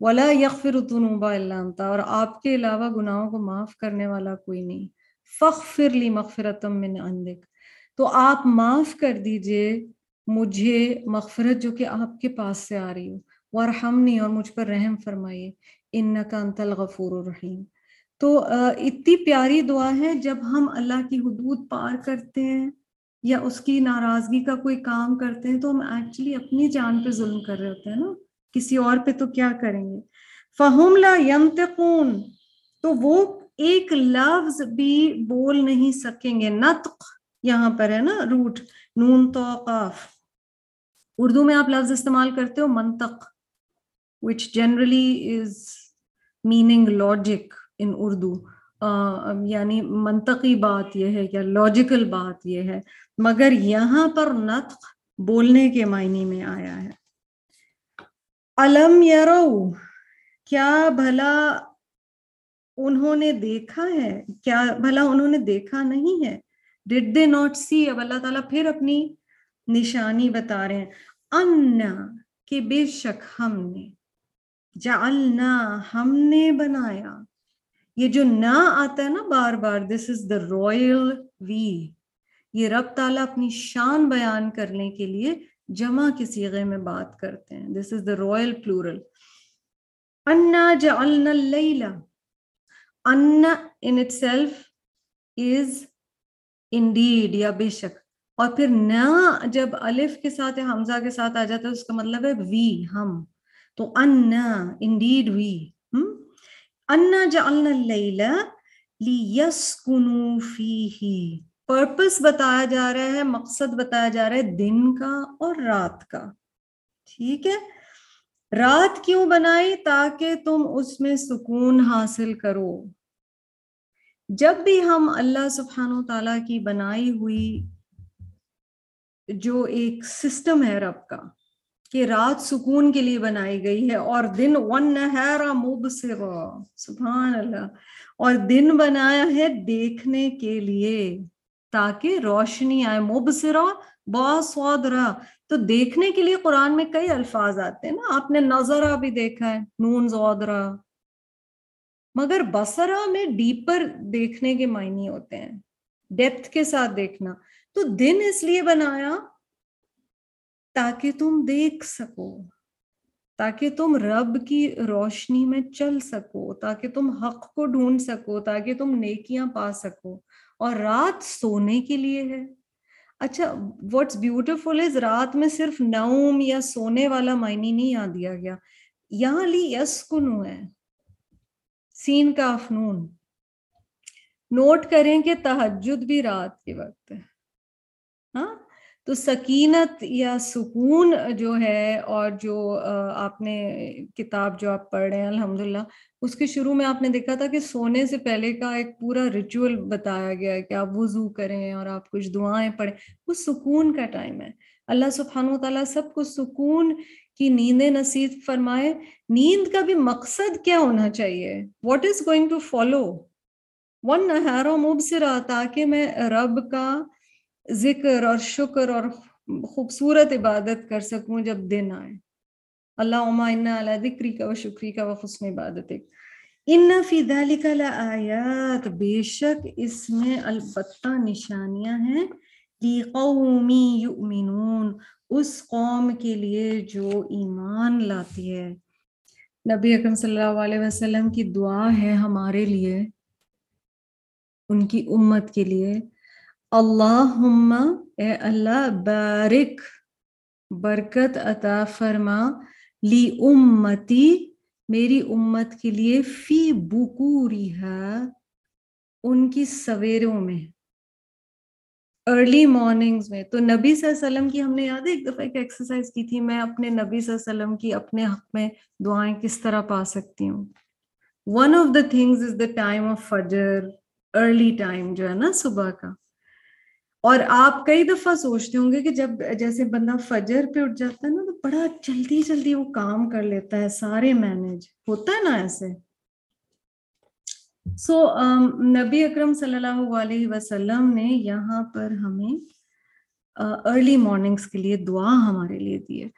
ولا یغفر الذنوب الا انت۔ اور آپ کے علاوہ گناہوں کو معاف کرنے والا کوئی نہیں۔ فغفر لی مغفرتا من عندک۔ تو آپ معاف کر دیجیے، مجھے مغفرت جو کہ آپ کے پاس سے آ رہی ہو ورحمنی اور مجھ پر رحم فرمائیے انکا انت الغفور الرحیم۔ تو اتنی پیاری دعا ہے، جب ہم اللہ کی حدود پار کرتے ہیں یا اس کی ناراضگی کا کوئی کام کرتے ہیں، تو ہم ایکچولی اپنی جان پہ ظلم کر رہے ہوتے ہیں نا۔ کسی اور پہ تو کیا کریں گے؟ فہم لا ینتقون تو وہ ایک لفظ بھی بول نہیں سکیں گے، نطق۔ یہاں پر ہے نا روٹ نون تو قاف. اردو میں آپ لفظ استعمال کرتے ہو منطق which generally is meaning logic in Urdu. یعنی منطقی بات یہ ہے یا لاجیکل بات یہ ہے. مگر یہاں پر نطق بولنے کے معنی میں آیا ہے. علم یرو، کیا بھلا انہوں نے دیکھا ہے؟ کیا بھلا انہوں نے دیکھا نہیں ہے؟ ڈڈ دے ناٹ سی اب اللہ تعالیٰ پھر اپنی نشانی بتا رہے ہیں۔ انا، کہ بے شک ہم نے، جعلنا، ہم نے بنایا۔ یہ جو نہ آتا ہے نا بار بار دس از دا رویل وی یہ رب تعالیٰ اپنی شان بیان کرنے کے لیے جمع کے سیغے میں بات کرتے ہیں۔ دس از دا رویل پلورل انا جعلنا اللیلہ ان in itself is indeed یا بے شک۔ اور پھر نہ جب الف کے ساتھ یا حمزہ کے ساتھ آ جاتا ہے، اس کا مطلب ہے وی ہم۔ تو ان انڈیڈ وی انا جعلنا اللیل لیسکنوا فیہ۔ پرپس بتایا جا رہا ہے، مقصد بتایا جا رہا ہے دن کا اور رات کا۔ ٹھیک ہے؟ رات کیوں بنائی؟ تاکہ تم اس میں سکون حاصل کرو۔ جب بھی ہم اللہ سبحانہ و تعالیٰ کی بنائی ہوئی جو ایک سسٹم ہے رب کا، کہ رات سکون کے لیے بنائی گئی ہے اور دن ون نہرا مبصرا سبحان اللہ اور دن بنایا ہے دیکھنے کے لیے تاکہ روشنی آئے مبصرا باسوادرا تو دیکھنے کے لیے قرآن میں کئی الفاظ آتے ہیں نا، آپ نے نظرہ بھی دیکھا ہے، نون زودرا مگر بسرا میں ڈیپر دیکھنے کے معنی ہوتے ہیں۔ ڈیپتھ کے ساتھ دیکھنا۔ تو دن اس لیے بنایا تاکہ تم دیکھ سکو۔ تاکہ تم رب کی روشنی میں چل سکو۔ تاکہ تم حق کو ڈھونڈ سکو۔ تاکہ تم نیکیاں پا سکو۔ اور رات سونے کے لیے ہے۔ اچھا واٹس بیوٹیفل از رات میں صرف نوم یا سونے والا معنی نہیں یہاں دیا گیا۔ یہاں لی یس کنو ہے۔ سین کا افنون۔ نوٹ کریں کہ تحجد بھی رات کے وقت ہے۔ ہاں؟ تو سکینت یا سکون جو ہے اور جو آپ نے کتاب جو آپ پڑھ رہے ہیں، الحمدللہ، اس کے شروع میں آپ نے دیکھا تھا کہ سونے سے پہلے کا ایک پورا ریچول بتایا گیا ہے کہ آپ وضو کریں اور آپ کچھ دعائیں پڑھیں۔ وہ سکون کا ٹائم ہے۔ اللہ سبحانہ و تعالیٰ سب کو سکون کی نیندیں نصیب فرمائے۔ نیند کا بھی مقصد کیا ہونا چاہیے؟ What is going to follow one نہارو مبصرا تاکہ میں رب کا ذکر اور شکر اور خوبصورت عبادت کر سکوں جب دن آئے۔ اللہ عما اللہ ذکری کا و شکری کا و حسن عبادت ان فی ذالک لآیات۔ بے شک اس میں البتہ نشانیاں ہیں۔ قومی یؤمنون۔ اس قوم کے لیے جو ایمان لاتی ہے۔ نبی اکرم صلی اللہ علیہ وسلم کی دعا ہے ہمارے لیے، ان کی امت کے لیے۔ اللہم، اے اللہ، بارک، برکت عطا فرما۔ لی امتی، میری امت کے لیے، فی بکوری ہے ان کی سویروں میں۔ ارلی مارننگز میں تو نبی صلی اللہ علیہ وسلم کی ہم نے یاد ہے ایک دفعہ ایک ایکسرسائز کی تھی، میں اپنے نبی صلی اللہ علیہ وسلم کی اپنے حق میں دعائیں کس طرح پا سکتی ہوں؟ One of the things is the time of Fajr early time جو ہے نا صبح کا۔ اور آپ کئی دفعہ سوچتے ہوں گے کہ جب جیسے بندہ فجر پہ اٹھ جاتا ہے نا تو بڑا جلدی جلدی وہ کام کر لیتا ہے، سارے مینج ہوتا ہے نا ایسے؟ سو نبی اکرم صلی اللہ علیہ وسلم نے یہاں پر ہمیں ارلی مارننگس کے لیے دعا ہمارے لیے دی ہے۔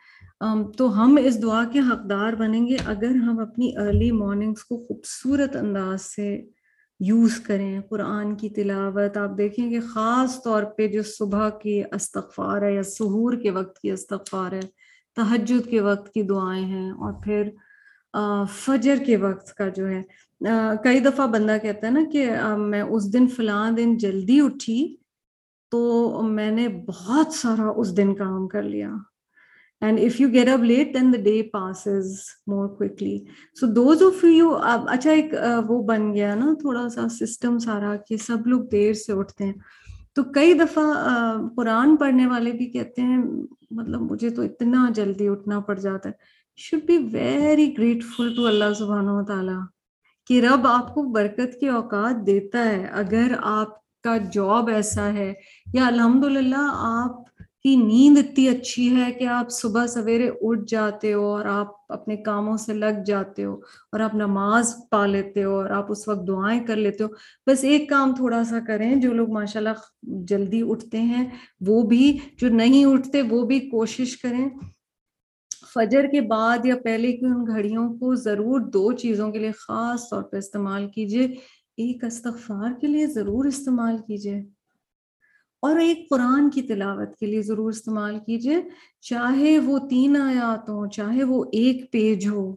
um, تو ہم اس دعا کے حقدار بنیں گے اگر ہم اپنی ارلی مارننگس کو خوبصورت انداز سے یوز کریں۔ قرآن کی تلاوت، آپ دیکھیں کہ خاص طور پہ جو صبح کی استغفار ہے یا سحور کے وقت کی استغفار ہے، تہجد کے وقت کی دعائیں ہیں اور پھر فجر کے وقت کا جو ہے کئی دفعہ بندہ کہتا ہے نا کہ میں اس دن فلاں دن جلدی اٹھی تو میں نے بہت سارا اس دن کام کر لیا۔ And if you get up late then the day passes more quickly so those of you اچھا ایک وہ بن گیا نا، تھوڑا سا سسٹم سارا کہ سب لوگ دیر سے اٹھتے ہیں۔ تو کئی دفعہ قرآن پڑھنے والے بھی کہتے ہیں مطلب مجھے تو اتنا جلدی اٹھنا پڑ جاتا ہے۔ Should be very grateful to Allah سبحانہ و تعالیٰ کہ رب آپ کو برکت کے اوقات دیتا ہے۔ اگر آپ کا جاب ایسا ہے یا الحمد للہ آپ کی نیند اتنی اچھی ہے کہ آپ صبح سویرے اٹھ جاتے ہو اور آپ اپنے کاموں سے لگ جاتے ہو اور آپ نماز پا لیتے ہو اور آپ اس وقت دعائیں کر لیتے ہو، بس ایک کام تھوڑا سا کریں۔ جو لوگ ماشاء اللہ جلدی اٹھتے ہیں وہ بھی، جو نہیں اٹھتے وہ بھی کوشش کریں۔ فجر کے بعد یا پہلے کی ان گھڑیوں کو ضرور دو چیزوں کے لیے خاص طور پہ استعمال کیجیے۔ ایک استغفار کے لیے ضرور استعمال کیجیے۔ اور ایک قرآن کی تلاوت کے لیے ضرور استعمال کیجیے۔ چاہے وہ تین آیات ہوں چاہے وہ ایک page who.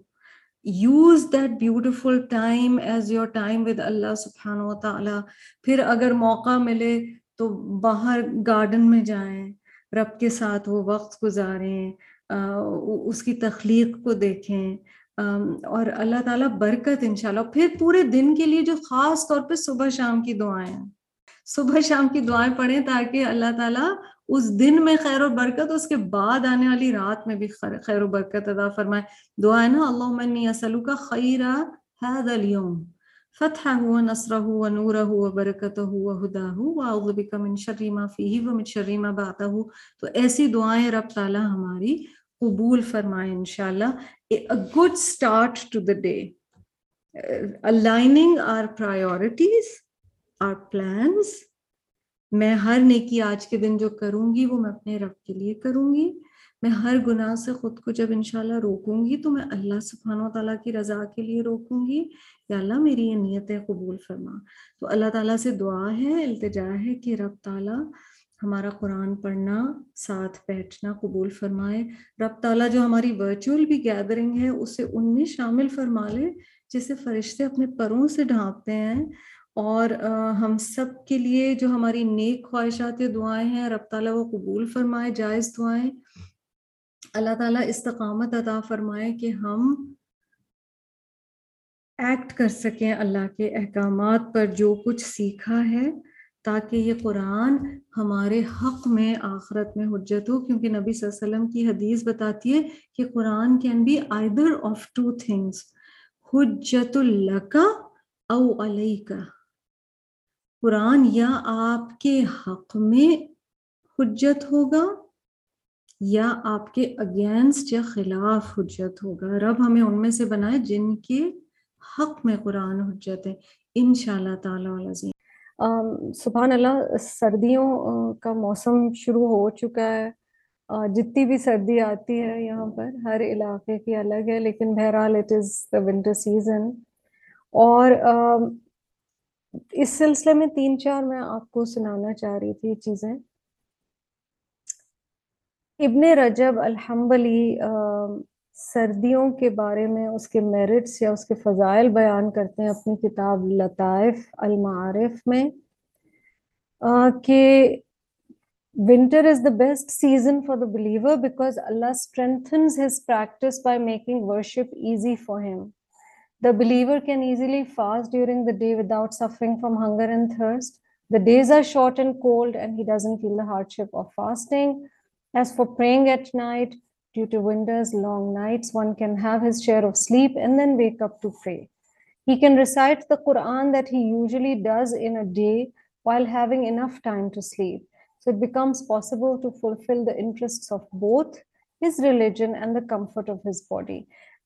Use that beautiful time as your time with Allah سبحانہ و تعالیٰ۔ پھر اگر موقع ملے تو باہر گارڈن میں جائیں، رب کے ساتھ وہ وقت گزاریں۔ اس کی تخلیق کو دیکھیں۔ اور اللہ تعالیٰ برکت انشاءاللہ۔ پھر پورے دن کے لیے جو خاص طور پہ صبح شام کی دعائیں صبح شام کی دعائیں پڑھیں تاکہ اللہ تعالیٰ اس دن میں خیر و برکت، اس کے بعد آنے والی رات میں بھی خیر و برکت ادا فرمائے۔ دعا ہے نا اللہ اسلو کا خیرہ حید اليوم فتحه ونصره ونوره وبركته وهداه واعوذ بك من شر ما فيه ومن شر ما بعده تو ایسی دعائیں رب تعالی ہماری قبول فرمائے انشاءاللہ. A good start to the day. Uh, aligning our priorities our plans. میں ہر نیکی آج کے دن جو کروں گی وہ میں اپنے رب کے لیے کروں گی میں ہر گناہ سے خود کو جب انشاءاللہ روکوں گی تو میں اللہ سبحانہ و تعالیٰ کی رضا کے لیے روکوں گی یا اللہ میری یہ نیتیں قبول فرما. تو اللہ تعالیٰ سے دعا ہے التجا ہے کہ رب تعالیٰ ہمارا قرآن پڑھنا، ساتھ بیٹھنا، قبول فرمائے۔ رب تعالیٰ جو ہماری ورچوئل بھی گیدرنگ ہے، اسے ان میں شامل فرما لے، جسے فرشتے اپنے پروں سے ڈھانپتے ہیں۔ اور ہم سب کے لیے جو ہماری نیک خواہشات دعائیں ہیں، رب تعالیٰ وہ قبول فرمائے، جائز دعائیں۔ اللہ تعالیٰ استقامت عطا فرمائے کہ ہم ایکٹ کر سکیں اللہ کے احکامات پر جو کچھ سیکھا ہے۔ تاکہ یہ قرآن ہمارے حق میں، آخرت میں حجت ہو، کیونکہ نبی صلی اللہ علیہ وسلم کی حدیث بتاتی ہے کہ Quran can be either of two things حجت الکا او علیکا قرآن یا آپ کے حق میں حجت ہوگا یا آپ کے اگینسٹ یا خلاف حجت ہوگا۔ رب ہمیں ان میں سے بنائے جن کے حق میں قرآن حجت ہے۔ ان شاء اللہ تعالیٰ
سبحان اللہ سردیوں کا موسم شروع ہو چکا ہے۔ جتنی بھی سردی آتی ہے یہاں پر ہر علاقے کی الگ ہے لیکن بہرحال it is the winter season اور اس سلسلے میں تین چار میں آپ کو سنانا چاہ رہی تھی چیزیں۔ ابن رجب الحنبلی آم، سردیوں کے بارے میں اس کے میرٹس یا اس کے فضائل بیان کرتے ہیں اپنی کتاب لطائف المعارف میں کہ winter is the best season for the believer because Allah strengthens his practice by making worship easy for him the believer can easily fast during the day without suffering from hunger and third the days are short and cold and he doesn't feel the hardship of fasting as for praying at night Due to winter's long nights, one can have his share of sleep and then wake up to pray. He can recite the Quran that he usually does in a day while having enough time to sleep. So it becomes possible to fulfill the interests of both his religion and the comfort of his body.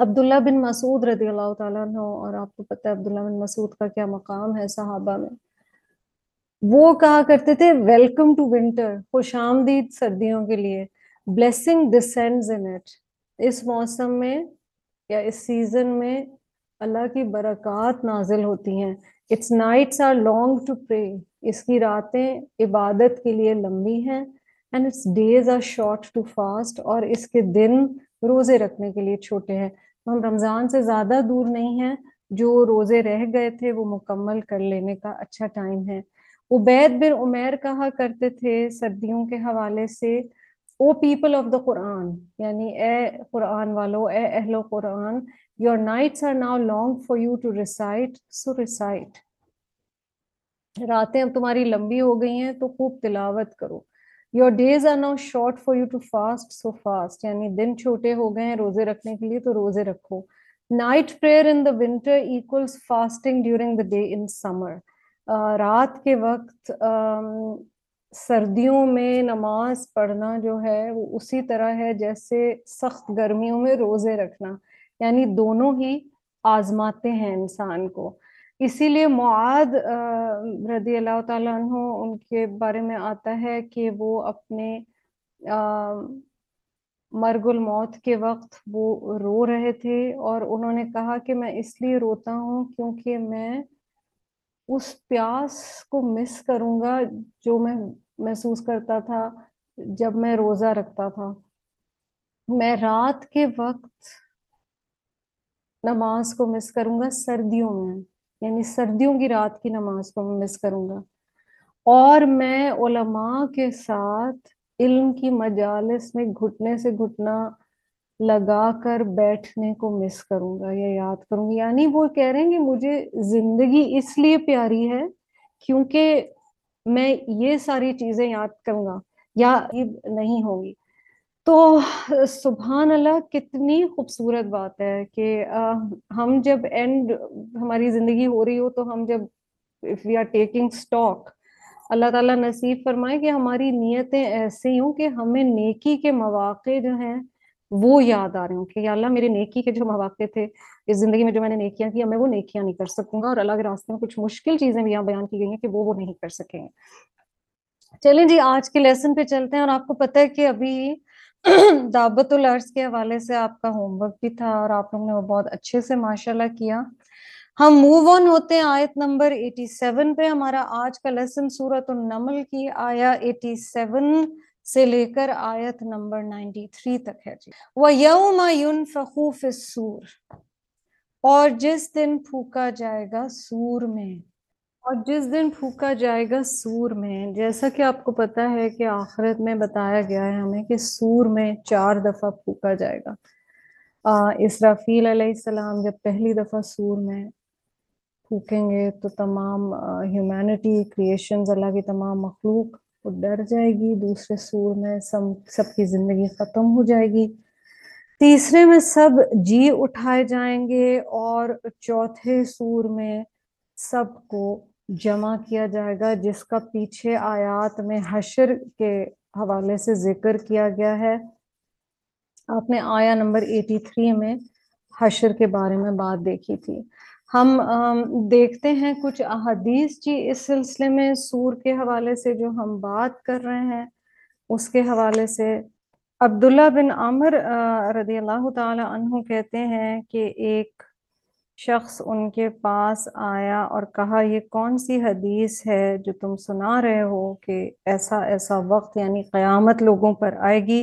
عبداللہ بن مسعود رضی اللہ تعالیٰ عنہ اور آپ کو پتہ ہے عبداللہ بن مسعود کا کیا مقام ہے صحابہ میں۔ وہ کہا کرتے تھے ویلکم ٹو ونٹر خوش آمدید سردیوں کے لیے بلیسنگ ڈسینڈز ان اٹ اس موسم میں یا اس سیزن میں اللہ کی برکات نازل ہوتی ہیں۔ Its nights are long to pray اس کی راتیں عبادت کے لیے لمبی ہیں and its days are short to fast اور اس کے دن روزے رکھنے کے لیے چھوٹے ہیں۔ ہم رمضان سے زیادہ دور نہیں ہیں۔
جو روزے رہ گئے تھے وہ مکمل کر لینے کا اچھا ٹائم ہے۔ عبید بن عمیر کہا کرتے تھے سردیوں کے حوالے سے، او پیپل آف دا قرآن یعنی اے قرآن والو، اے اہل و قرآن، your nights are now long for you to recite, so recite. راتیں اب تمہاری لمبی ہو گئی ہیں، تو خوب تلاوت کرو۔ Your days are now short for you to fast so fast یعنی دن چھوٹے ہو گئے ہیں روزے رکھنے کے لیے تو روزے رکھو night prayer in the winter equals fasting during the day in summer رات کے وقت سردیوں میں نماز پڑھنا جو ہے وہ اسی طرح ہے جیسے سخت گرمیوں میں روزے رکھنا. یعنی دونوں ہی آزماتے ہیں انسان کو. اسی لیے معاد رضی اللہ تعالیٰ عنہ، ان کے بارے میں آتا ہے کہ وہ اپنے مرگ الموت کے وقت وہ رو رہے تھے اور انہوں نے کہا کہ میں اس لیے روتا ہوں کیونکہ میں اس پیاس کو مس کروں گا جو میں محسوس کرتا تھا جب میں روزہ رکھتا تھا۔ میں رات کے وقت نماز کو مس کروں گا سردیوں میں۔ یعنی سردیوں کی رات کی نماز کو میں مس کروں گا۔ اور میں علماء کے ساتھ علم کی مجالس میں گھٹنے سے گھٹنا لگا کر بیٹھنے کو مس کروں گا یا یاد کروں گا۔ یعنی وہ کہہ رہے ہیں کہ مجھے زندگی اس لیے پیاری ہے کیونکہ میں یہ ساری چیزیں یاد کروں گا یا نہیں ہوں گی تو سبحان اللہ کتنی خوبصورت بات ہے کہ ہم جب اینڈ ہماری زندگی ہو رہی ہو تو ہم جب we are taking stock Allah تعالیٰ نصیب فرمائے کہ ہماری نیتیں ایسی ہوں کہ ہمیں نیکی کے مواقع جو ہیں وہ یاد آ رہے ہوں کہ یا اللہ میرے نیکی کے جو مواقع تھے، اس زندگی میں جو میں نے نیکیاں کی میں وہ نیکیاں نہیں کر سکوں گا اور اللہ کے راستے میں کچھ مشکل چیزیں بھی یہاں بیان کی گئی ہیں کہ وہ وہ نہیں کر سکیں گے۔ چلیں جی آج کے لیسن پہ چلتے ہیں اور آپ کو پتہ ہے کہ ابھی دعوت العرض کے حوالے سے آپ کا ہوم ورک بھی تھا اور آپ لوگوں نے وہ بہت اچھے سے ماشاء اللہ کیا۔ ہم موو آن ہوتے ہیں آیت نمبر 87 پہ۔ ہمارا آج کا لیسن سورت النمل کی آیا 87 سے لے کر آیت نمبر 93 تک ہے جی۔ وَيَوْمَ يُنفَخُ فِي السُّورِ اور جس دن پھوکا جائے گا سور میں۔ اور جس دن پھوکا جائے گا سور میں، جیسا کہ آپ کو پتا ہے کہ آخرت میں بتایا گیا ہے ہمیں کہ سور میں چار دفعہ پھوکا جائے گا۔ اسرافیل علیہ السلام جب پہلی دفعہ سور میں پھوکیں گے تو تمام ہیومینٹی کریشنز اللہ کی تمام مخلوق وہ ڈر جائے گی۔ دوسرے سور میں سب سب کی زندگی ختم ہو جائے گی۔ تیسرے میں سب جی اٹھائے جائیں گے اور چوتھے سور میں سب کو جمع کیا جائے گا، جس کا پیچھے آیات میں حشر کے حوالے سے ذکر کیا گیا ہے۔ آپ نے آیا نمبر ایٹی تھری میں حشر کے بارے میں بات دیکھی تھی۔ ہم دیکھتے ہیں کچھ احادیث جی اس سلسلے میں سور کے حوالے سے جو ہم بات کر رہے ہیں۔ اس کے حوالے سے عبداللہ بن عمر رضی اللہ تعالی عنہ کہتے ہیں کہ ایک شخص ان کے پاس آیا اور کہا، یہ کون سی حدیث ہے جو تم سنا رہے ہو کہ ایسا ایسا وقت یعنی قیامت لوگوں پر آئے گی؟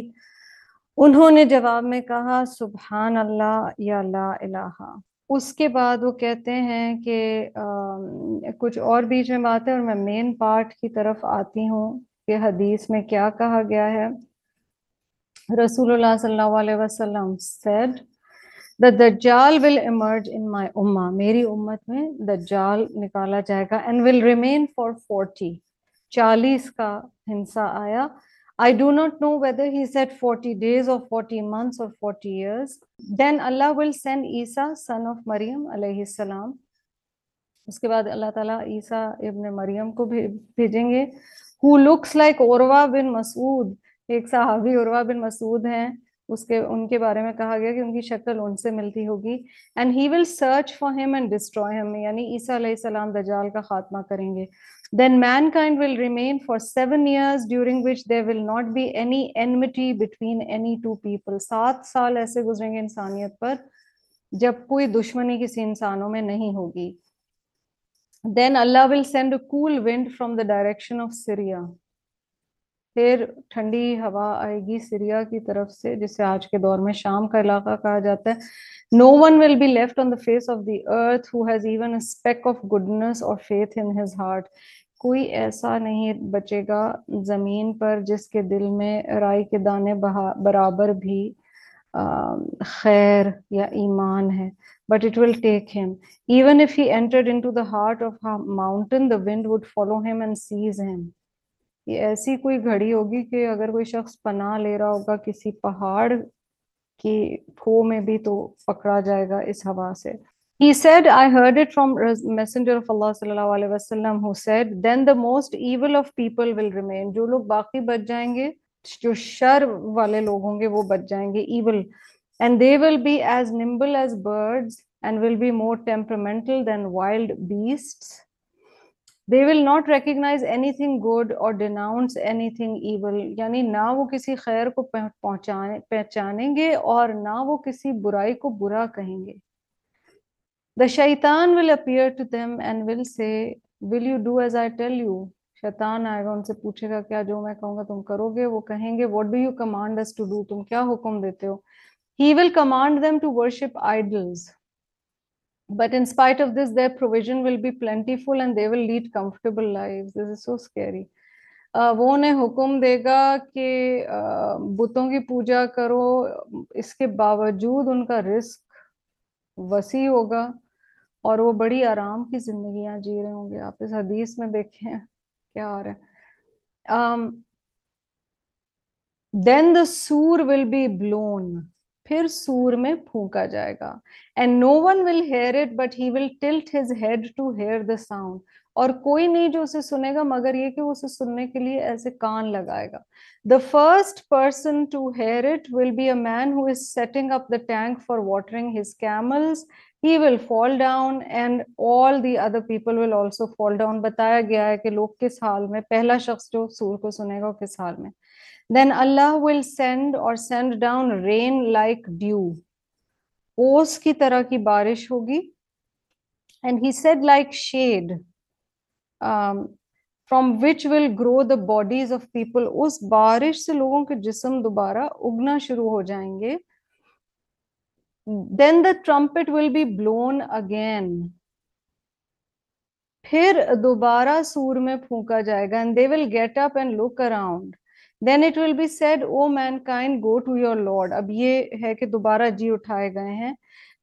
انہوں نے جواب میں کہا، سبحان اللہ یا لا الہ. اس کے بعد وہ کہتے ہیں کہ کچھ اور بیچ میں بات ہے اور میں مین پارٹ کی طرف آتی ہوں کہ حدیث میں کیا کہا گیا ہے۔ رسول اللہ صلی اللہ علیہ وسلم said دا دجال ول ایمرج ان مائی اما میری امت میں دجال نکالا جائے گا and will remain for forty چالیس کا ہنسا آیا I do not know whether he said forty days اور فورٹی منتھس اور forty years then Allah will send Isa son of Maryam علیہ السلام اس کے بعد اللہ تعالیٰ عیسیٰ ابن مریم کو بھیجیں گے ہو لکس لائک اوروا بن مسعود ایک صحابی عروا بن مسعود ہیں اس کے، ان کے بارے میں کہا گیا کہ ان کی شکل ان سے ملتی ہوگی۔ And he will search for him and destroy him یعنی عیسیٰ علیہ السلام دجال کا خاتمہ کریں گے۔ Then mankind will remain for seven years during which there will not be any enmity between any two people سات سال ایسے گزریں گے انسانیت پر، جب کوئی دشمنی کسی انسانوں میں نہیں ہوگی۔ Then Allah will send a cool wind from the direction of Syria پھر ٹھنڈی ہوا آئے گی سریا کی طرف سے، جسے آج کے دور میں شام کا علاقہ کہا جاتا ہے۔ No one will be left on the face of the earth who has even a speck of goodness or faith in his کوئی ایسا نہیں بچے گا زمین پر جس کے دل میں رائی کے دانے برابر بھی خیر یا ایمان ہے۔ But it will take him even if he entered into the heart of mountain the wind would follow him and seize him یہ ایسی کوئی گھڑی ہوگی کہ اگر کوئی شخص پناہ لے رہا ہوگا کسی پہاڑ کی کھو میں بھی تو پکڑا جائے گا اس ہوا سے He said, I heard it from Messenger of Allah sallallahu alaihi wasallam who said, then the most evil of people will remain. جو لوگ باقی بچ جائیں گے جو شر والے لوگ ہوں گے وہ بچ جائیں گے evil and they will be as nimble as birds and will be more temperamental than wild beasts they will not recognize anything good or denounce anything evil. یعنی نہ وہ کسی خیر کو پہچانیں گے اور نہ وہ کسی برائی کو برا کہیں گے۔ The shaitan will appear to them and will say will you do as I tell you? شیطان آئے گا، ان سے پوچھے گا، کیا جو میں کہوں گا تم کرو گے؟ وہ کہیں گے what do you command us to do تم کیا حکم دیتے ہو؟ He will command them to worship idols but in spite of this their provision will be plentiful and they will lead comfortable lives. This is so scary. Uh, وہ انہیں حکم دے گا کہ بتوں کی پوجا کرو، اس کے باوجود ان کا رزق وسیع ہوگا اور وہ بڑی آرام کی زندگیاں جی رہے ہوں گے۔ آپ اس حدیث میں دیکھیں کیا آ رہا ہے۔ دین دا سور ول بی بلون پھر سور میں پھونکا جائے گا۔ And no one will hear it but he will tilt his head to hear the sound اور کوئی نہیں جو اسے سنے گا، مگر یہ کہ وہ اسے سننے کے لیے ایسے کان لگائے گا۔ The first person to hear it will be a man who is setting up the tank for watering his camels he will fall down and all the other people will also fall down. بتایا گیا ہے کہ لوگ کس حال میں، پہلا شخص جو سور کو سنے گا کس حال میں۔ Then Allah will send or send down rain like dew اوس کی طرح کی بارش ہوگی and he said like shade from which will grow the bodies of people اس بارش سے لوگوں کے جسم دوبارہ اگنا شروع ہو جائیں گے then the trumpet will be blown again پھر دوبارہ سور میں پھونکا جائے گا and they will get up and look around then it will be said O mankind go to your lord اب یہ ہے کہ دوبارہ جی اٹھائے گئے ہیں۔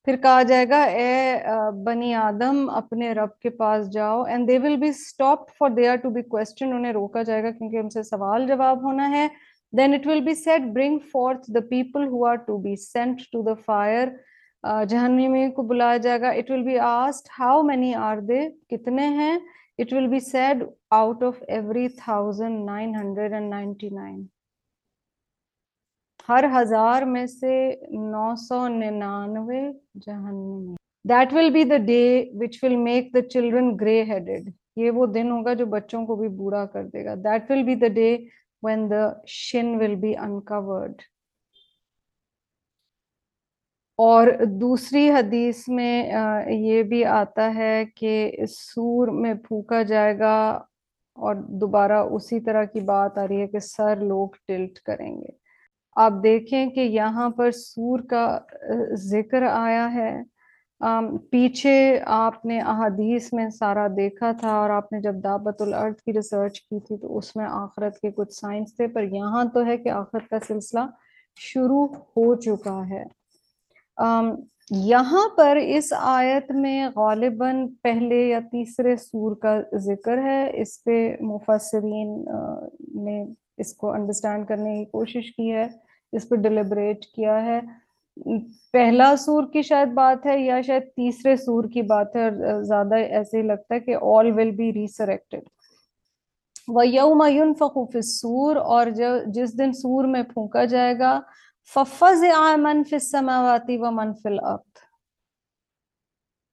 پھر کہا جائے گا، اے بنی آدم، اپنے رب کے پاس جاؤ. And they will be stop for they are to be question انہیں روکا جائے گا کیونکہ ان سے سوال جواب ہونا ہے۔ Then it will be said bring forth the people who are to be sent to the fire جہنمی کو بلایا جائے گا۔ It will be asked how many are they کتنے ہیں? It will be said out of every 1999 ہر ہزار میں سے نو سو ننانوے جہنمی that will be the day which will make the children grey headed یہ وہ دن ہوگا جو بچوں کو بھی بوڑھا کر دے گا that will be the day when the shin will be انکورڈ اور دوسری حدیث میں یہ بھی آتا ہے کہ سور میں پھونکا جائے گا اور دوبارہ اسی طرح کی بات آ رہی ہے کہ سر لوگ ٹلٹ کریں گے۔ آپ دیکھیں کہ یہاں پر سور کا ذکر آیا ہے۔ پیچھے آپ نے احادیث میں سارا دیکھا تھا اور آپ نے جب دعوت الارض کی ریسرچ کی تھی تو اس میں آخرت کے کچھ سائنس تھے، پر یہاں تو ہے کہ آخرت کا سلسلہ شروع ہو چکا ہے۔ یہاں پر اس آیت میں غالباً پہلے یا تیسرے سور کا ذکر ہے۔ اس پہ مفسرین نے اس کو انڈرسٹینڈ کرنے کی کوشش کی ہے، اس پہ ڈیلیبریٹ کیا ہے۔ پہلا سور کی شاید بات ہے یا شاید تیسرے سور کی بات ہے اور زیادہ ایسے ہی لگتا ہے کہ آل ول بی ریسریکٹڈ وَيَوْمَ يُنفَقُ فِي السُّور اور جس دن سور میں پھونکا جائے گا فَفَزِعَ مَنْ فِي السَّمَاوَاتِ وَمَنْ فِي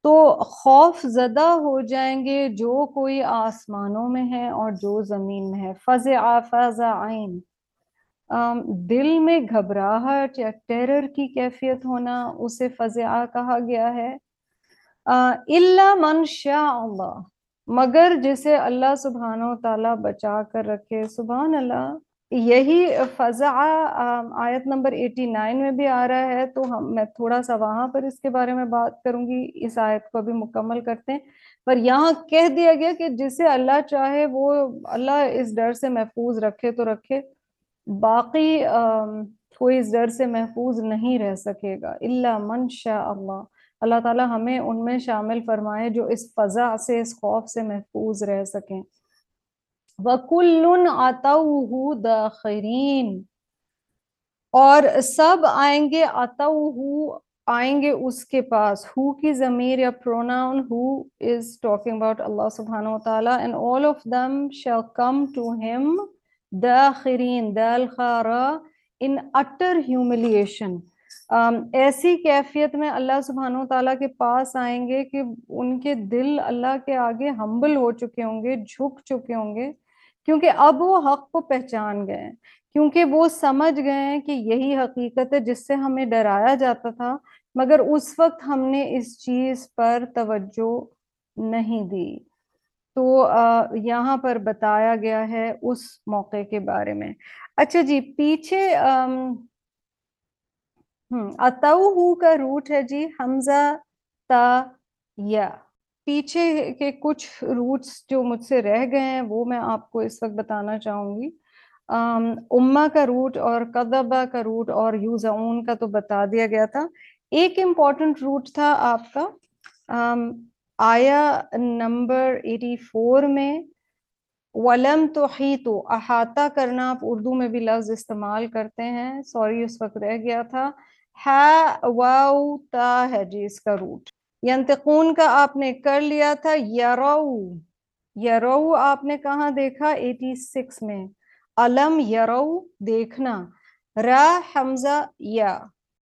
تو خوف زدہ ہو جائیں گے جو کوئی آسمانوں میں ہے اور جو زمین میں ہے۔ فَزِعَ فَزَعَيْن دل میں گھبراہٹ یا ٹیرر کی کیفیت ہونا اسے فضا کہا گیا ہے۔ اللہ من شاء اللہ مگر جسے اللہ سبحانہ و تعالیٰ بچا کر رکھے، سبحان اللہ یہی فضا آیت نمبر 89 میں بھی آ رہا ہے، تو ہم، میں تھوڑا سا وہاں پر اس کے بارے میں بات کروں گی، اس آیت کو بھی مکمل کرتے ہیں۔ پر یہاں کہہ دیا گیا کہ جسے اللہ چاہے، وہ اللہ اس ڈر سے محفوظ رکھے تو رکھے، باقی کوئی اس ڈر سے محفوظ نہیں رہ سکے گا اللہ من شاء اللہ۔ اللہ تعالیٰ ہمیں ان میں شامل فرمائے جو اس فضا سے، اس خوف سے محفوظ رہ سکیں۔ وَكُلٌ عَتَوْهُ دَاخِرِينَ۔ اور سب آئیں گے عَتَوْهُ آئیں گے اس کے پاس۔ Who کی ضمیر یا pronoun who is talking about Allah subhanahu wa ta'ala and all of them shall come to him داخرین دال خارا in utter humiliation ایسی کیفیت میں اللہ سبحانہ و تعالیٰ کے پاس آئیں گے کہ ان کے دل اللہ کے آگے ہمبل ہو چکے ہوں گے، جھک چکے ہوں گے۔ کیونکہ اب وہ حق کو پہچان گئے ہیں، کیونکہ وہ سمجھ گئے ہیں کہ یہی حقیقت ہے جس سے ہمیں ڈرایا جاتا تھا، مگر اس وقت ہم نے اس چیز پر توجہ نہیں دی۔ تو یہاں پر بتایا گیا ہے اس موقع کے بارے میں۔ اچھا جی پیچھے اتو کا روٹ ہے جی حمزہ تا یا۔ پیچھے کے کچھ روٹس جو مجھ سے رہ گئے ہیں، وہ میں آپ کو اس وقت بتانا چاہوں گی۔ اما کا روٹ اور قدبہ کا روٹ اور یوزعون کا تو بتا دیا گیا تھا۔ ایک امپورٹنٹ روٹ تھا آپ کا۔ آیا نمبر ایٹی فور میں، ولم تو ہی تو احاطہ کرنا آپ اردو میں بھی لفظ استعمال کرتے ہیں۔ سوری اس وقت رہ گیا تھا۔ واو تا ہے جی اس کا روٹ ینتقون کا آپ نے کر لیا تھا یرو۔ یرو آپ نے کہاں دیکھا؟ ایٹی سکس میں۔ علم یرو، دیکھنا۔ را حمزہ، یا۔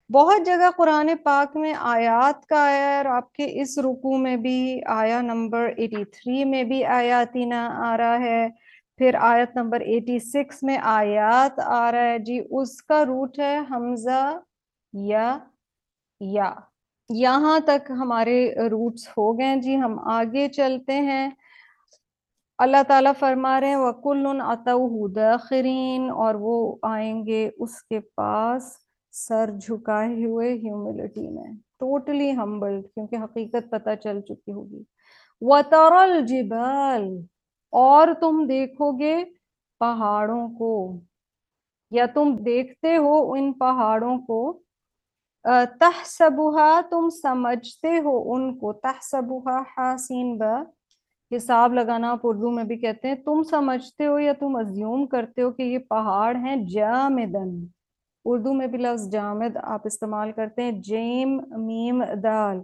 بہت جگہ قرآن پاک میں آیات کا آیا اور آپ کے اس رکو میں بھی آیا۔ نمبر ایٹی تھری میں بھی آیاتینہ آ رہا ہے۔ پھر آیت نمبر ایٹی سکس میں آیات آ رہا ہے۔ جی اس کا روٹ ہے حمزہ، یا یا۔ یہاں تک ہمارے روٹس ہو گئے جی ہم آگے چلتے ہیں۔ اللہ تعالیٰ فرما رہے ہیں، وَكُلٌ عَتَوْهُ اور وہ آئیں گے اس کے پاس سر جھکائے ہوئے ہیوملٹی میں۔ ٹوٹلی ہمبلڈ کیونکہ حقیقت پتہ چل چکی ہوگی۔ وَتَرَ الْجِبَالِ۔ اور تم دیکھو گے پہاڑوں کو۔ یا تم دیکھتے ہو ان پہاڑوں کو۔ تحسبها تم سمجھتے ہو ان کو۔ تحسبها حاسین، با۔ حساب لگانا آپ اردو میں بھی کہتے ہیں۔ تم سمجھتے ہو یا تم ازیوم کرتے ہو کہ یہ پہاڑ ہیں؟ جامدن اردو میں بھی لفظ جامد آپ استعمال کرتے ہیں۔ جیم، میم، دال۔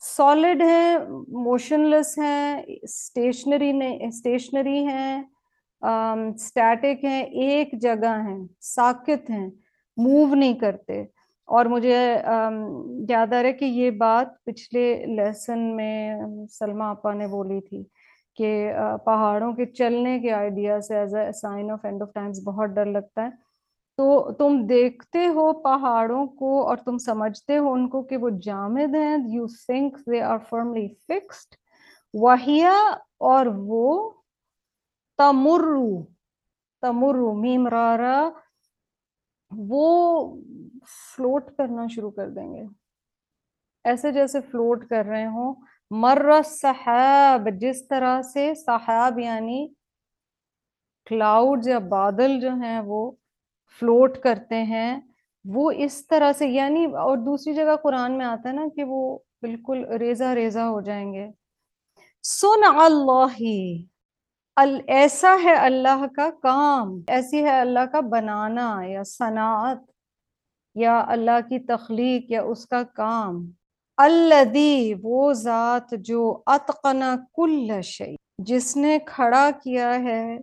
سالڈ ہیں موشن لیس ہیں اسٹیشنری اسٹیشنری ہیں۔ اسٹیٹک ہیں۔ ایک جگہ ہیں، ساکت ہیں۔ موو نہیں کرتے۔ اور مجھے یاد آ رہا ہے کہ یہ بات پچھلے لیسن میں سلمہ آپا نے بولی تھی کہ پہاڑوں کے چلنے کے آئیڈیا سے as a sign of end of times بہت ڈر لگتا ہے۔ تو تم دیکھتے ہو پہاڑوں کو اور تم سمجھتے ہو ان کو کہ وہ جامد ہیں you think they are firmly fixed وہیا اور وہ تمرو تمرو میمرارا وہ فلوٹ کرنا شروع کر دیں گے۔ ایسے جیسے فلوٹ کر رہے ہوں۔ مر صحاب، جس طرح سے صحاب یعنی کلاؤڈ یا بادل جو ہیں وہ فلوٹ کرتے ہیں، وہ اس طرح سے یعنی اور دوسری جگہ قرآن میں آتا ہے نا کہ وہ بالکل ریزہ ریزہ ہو جائیں گے۔ سن اللہ ایسا ہے اللہ کا کام، ایسی ہے اللہ کا بنانا یا صنعت یا اللہ کی تخلیق یا اس کا کام۔ الدی وہ ذات جو اتقنا کل شعی جس نے کھڑا کیا ہے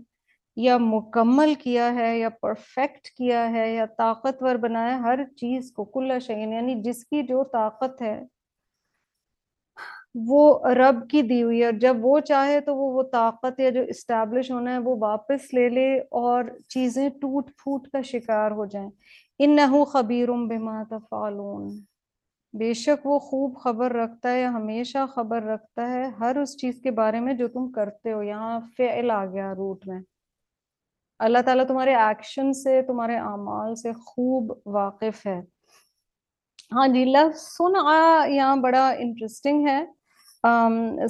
یا مکمل کیا ہے یا پرفیکٹ کیا ہے یا طاقتور بنایا ہر چیز کو کل شعین یعنی جس کی جو طاقت ہے۔ وہ رب کی دی ہوئی ہے اور جب وہ چاہے تو وہ وہ طاقت یا جو اسٹیبلش ہونا ہے وہ واپس لے لے اور چیزیں ٹوٹ پھوٹ کا شکار ہو جائیں۔ انہو خبیرم بما تفعلون۔ بے شک وہ خوب خبر رکھتا ہے ہمیشہ خبر رکھتا ہے ہر اس چیز کے بارے میں جو تم کرتے ہو۔ یہاں فعل آ گیا روٹ میں۔ اللہ تعالیٰ تمہارے ایکشن سے، تمہارے اعمال سے خوب واقف ہے۔ ہاں جی لفظ سن یہاں بڑا انٹرسٹنگ ہے۔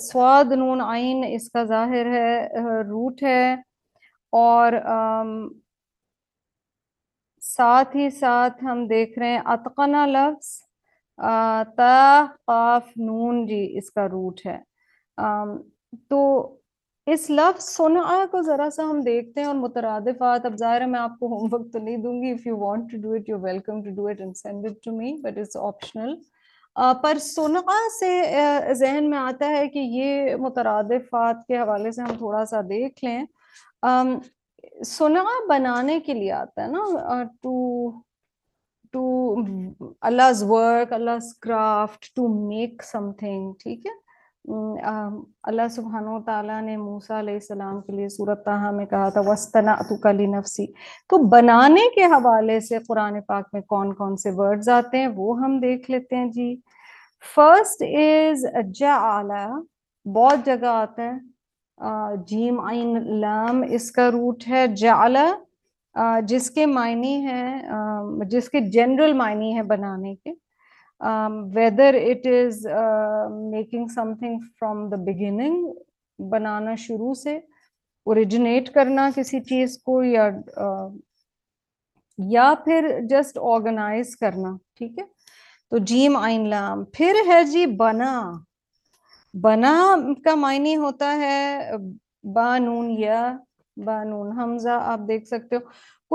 سواد نون آئین اس کا ظاہر ہے روٹ ہے اور ساتھ ہی ساتھ ہم دیکھ رہے ہیں اتقنا لفظ تا، قاف، نون جی اس کا روٹ ہے۔ تو اس لفظ سنا کو ذرا سا ہم دیکھتے ہیں اور مترادفات، اب ظاہر ہے میں آپ کو ہوم ورک تو نہیں دوں گی۔ If you want to do it you welcome to do it and send it to me but it's optional پر سنا سے ذہن میں آتا ہے کہ یہ مترادفات کے حوالے سے ہم تھوڑا سا دیکھ لیں۔ سنا بنانے کے لیے آتا ہے نا to to Allah work Allah craft to make something ٹھیک ہے؟ اللہ سبحانہ و تعالیٰ نے موسیٰ علیہ السلام کے لیے صورت تاہا میں کہا تھا وسطنا کلی نفسی تو بنانے کے حوالے سے قرآن پاک میں کون کون سے ورڈز آتے ہیں وہ ہم دیکھ لیتے ہیں جی۔ فرسٹ از جعلا بہت جگہ آتا ہے جیم، عین، لام، اس کا روٹ ہے۔ جعلا جس کے معنی ہیں جس کے جنرل معنی ہے بنانے کے۔ Whether it is making something from the beginning بنانا شروع سے اوریجنیٹ کرنا کسی چیز کو یا یا پھر جسٹ آرگنائز کرنا ٹھیک ہے تو جیم آئین لام پھر ہے جی بنا بنا کا معنی ہوتا ہے بانون یا بانون حمزہ آپ دیکھ سکتے ہو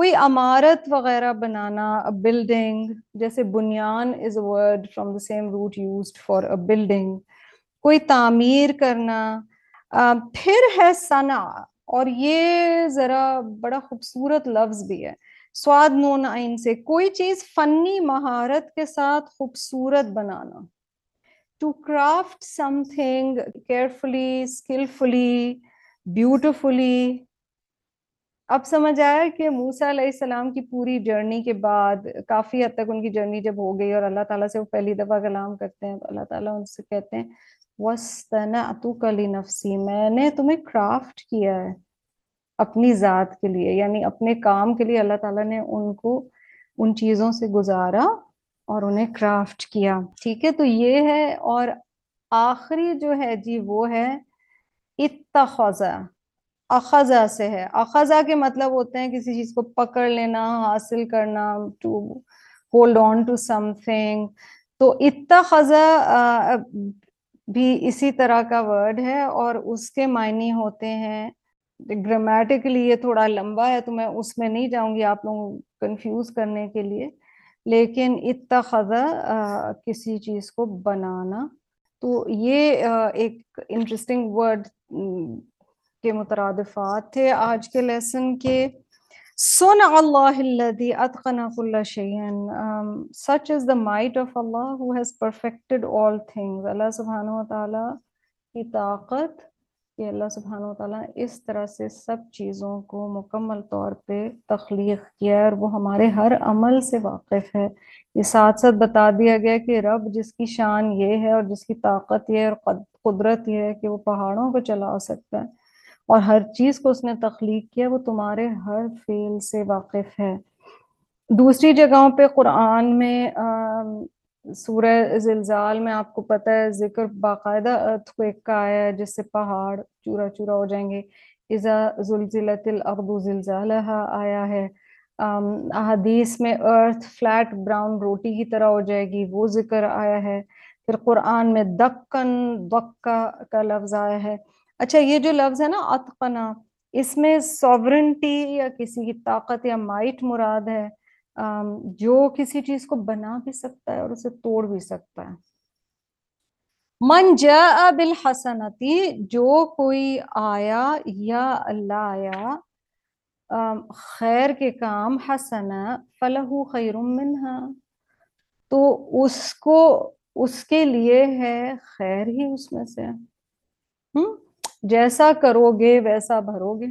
کوئی عمارت وغیرہ بنانا بلڈنگ جیسے بنیان is a word from the same root used for a building کوئی تعمیر کرنا پھر ہے ثنا اور یہ ذرا بڑا خوبصورت لفظ بھی ہے۔ سواد نون آئین سے، کوئی چیز فنی مہارت کے ساتھ خوبصورت بنانا۔ To craft something carefully skilfully beautifully اب سمجھ آیا کہ موسا علیہ السلام کی پوری جرنی کے بعد کافی حد تک ان کی جرنی جب ہو گئی اور اللہ تعالیٰ سے وہ پہلی دفعہ کلام کرتے ہیں تو اللہ تعالیٰ ان سے کہتے ہیں وسطنا کلی نفسی میں نے تمہیں کرافٹ کیا ہے اپنی ذات کے لیے یعنی اپنے کام کے لیے اللہ تعالیٰ نے ان کو ان چیزوں سے گزارا اور انہیں کرافٹ کیا۔ ٹھیک ہے، تو یہ ہے اور آخری جو ہے جی وہ ہے اتخذہ اخذا سے ہے۔ اخذا کے مطلب ہوتے ہیں کسی چیز کو پکڑ لینا، حاصل کرنا to hold on to something تو اتخذا بھی اسی طرح کا ورڈ ہے اور اس کے معنی ہوتے ہیں۔ گرامیٹیکلی یہ تھوڑا لمبا ہے تو میں اس میں نہیں جاؤں گی آپ لوگوں کو کنفیوز کرنے کے لیے۔ لیکن اتخذا کسی چیز کو بنانا۔ تو یہ ایک انٹرسٹنگ ورڈ کے مترادفات تھے۔ آج کے لیسن کے سن اللہ الذي اتقن كل شيء۔ such is the might of Allah who has perfected all things اللہ سبحانہ و تعالی کی طاقت کہ اللہ سبحانہ و تعالیٰ اس طرح سے سب چیزوں کو مکمل طور پہ تخلیق کیا ہے اور وہ ہمارے ہر عمل سے واقف ہے۔ یہ ساتھ ساتھ بتا دیا گیا کہ رب جس کی شان یہ ہے اور جس کی طاقت یہ ہے اور قدرت یہ ہے کہ وہ پہاڑوں کو چلا سکتا ہے۔ اور ہر چیز کو اس نے تخلیق کیا، وہ تمہارے ہر فیل سے واقف ہے۔ دوسری جگہوں پہ قرآن میں سورہ زلزال میں آپ کو پتہ ہے، ذکر باقاعدہ ارتھ کو ایک کا آیا ہے، جس سے پہاڑ چورا چورا ہو جائیں گے۔ ازا زلزلت الارض زلزالہ آیا ہے۔ احادیث میں ارتھ فلیٹ براؤن روٹی کی طرح ہو جائے گی، وہ ذکر آیا ہے۔ پھر قرآن میں دکن، دکا کا لفظ آیا ہے۔ اچھا یہ جو لفظ ہے نا، اتقنا، اس میں سوورنٹی یا کسی کی طاقت یا مائٹ مراد ہے جو کسی چیز کو بنا بھی سکتا ہے اور اسے توڑ بھی سکتا ہے۔ من جاء بالحسنتی، جو کوئی آیا یا اللہ آیا خیر کے کام حسن فلح خیر منہا۔ تو اس کو، اس کے لیے ہے خیر ہی اس میں سے۔ ہم؟ جیسا کرو گے ویسا بھرو گے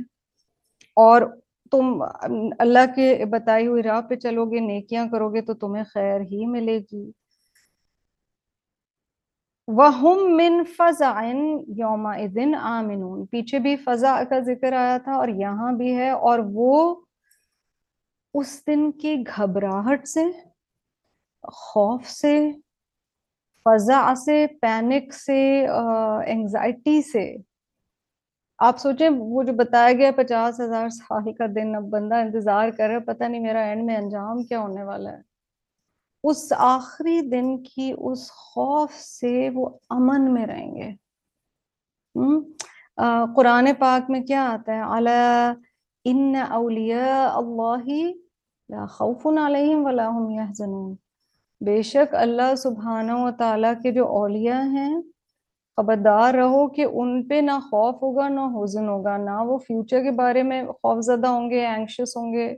اور تم اللہ کے بتائی ہوئی راہ پہ چلو گے، نیکیاں کرو گے تو تمہیں خیر ہی ملے گی۔ وَهُمْ مِنْ فَزَعٍ يَوْمَئِذٍ آمِنُونَ۔ پیچھے بھی فضا کا ذکر آیا تھا اور یہاں بھی ہے۔ اور وہ اس دن کی گھبراہٹ سے، خوف سے فضا سے پینک سے انگزائٹی سے آپ سوچیں، وہ جو بتایا گیا پچاس ہزار سال کا دن اب بندہ انتظار کر رہا ہے، پتہ نہیں میرا اینڈ میں انجام کیا ہونے والا ہے۔ اس آخری دن کی اس خوف سے وہ امن میں رہیں گے۔ قرآن پاک میں کیا آتا ہے؟ اعلیٰ ان اولیاء اللہ لا خوف علیہم ولا هم یحزنون بے شک اللہ سبحانہ و تعالیٰ کے جو اولیاء ہیں خبردار رہو کہ ان پہ نہ خوف ہوگا، نہ حزن ہوگا، نہ وہ فیوچر کے بارے میں خوف زدہ ہوں گے اینکشس ہوں گے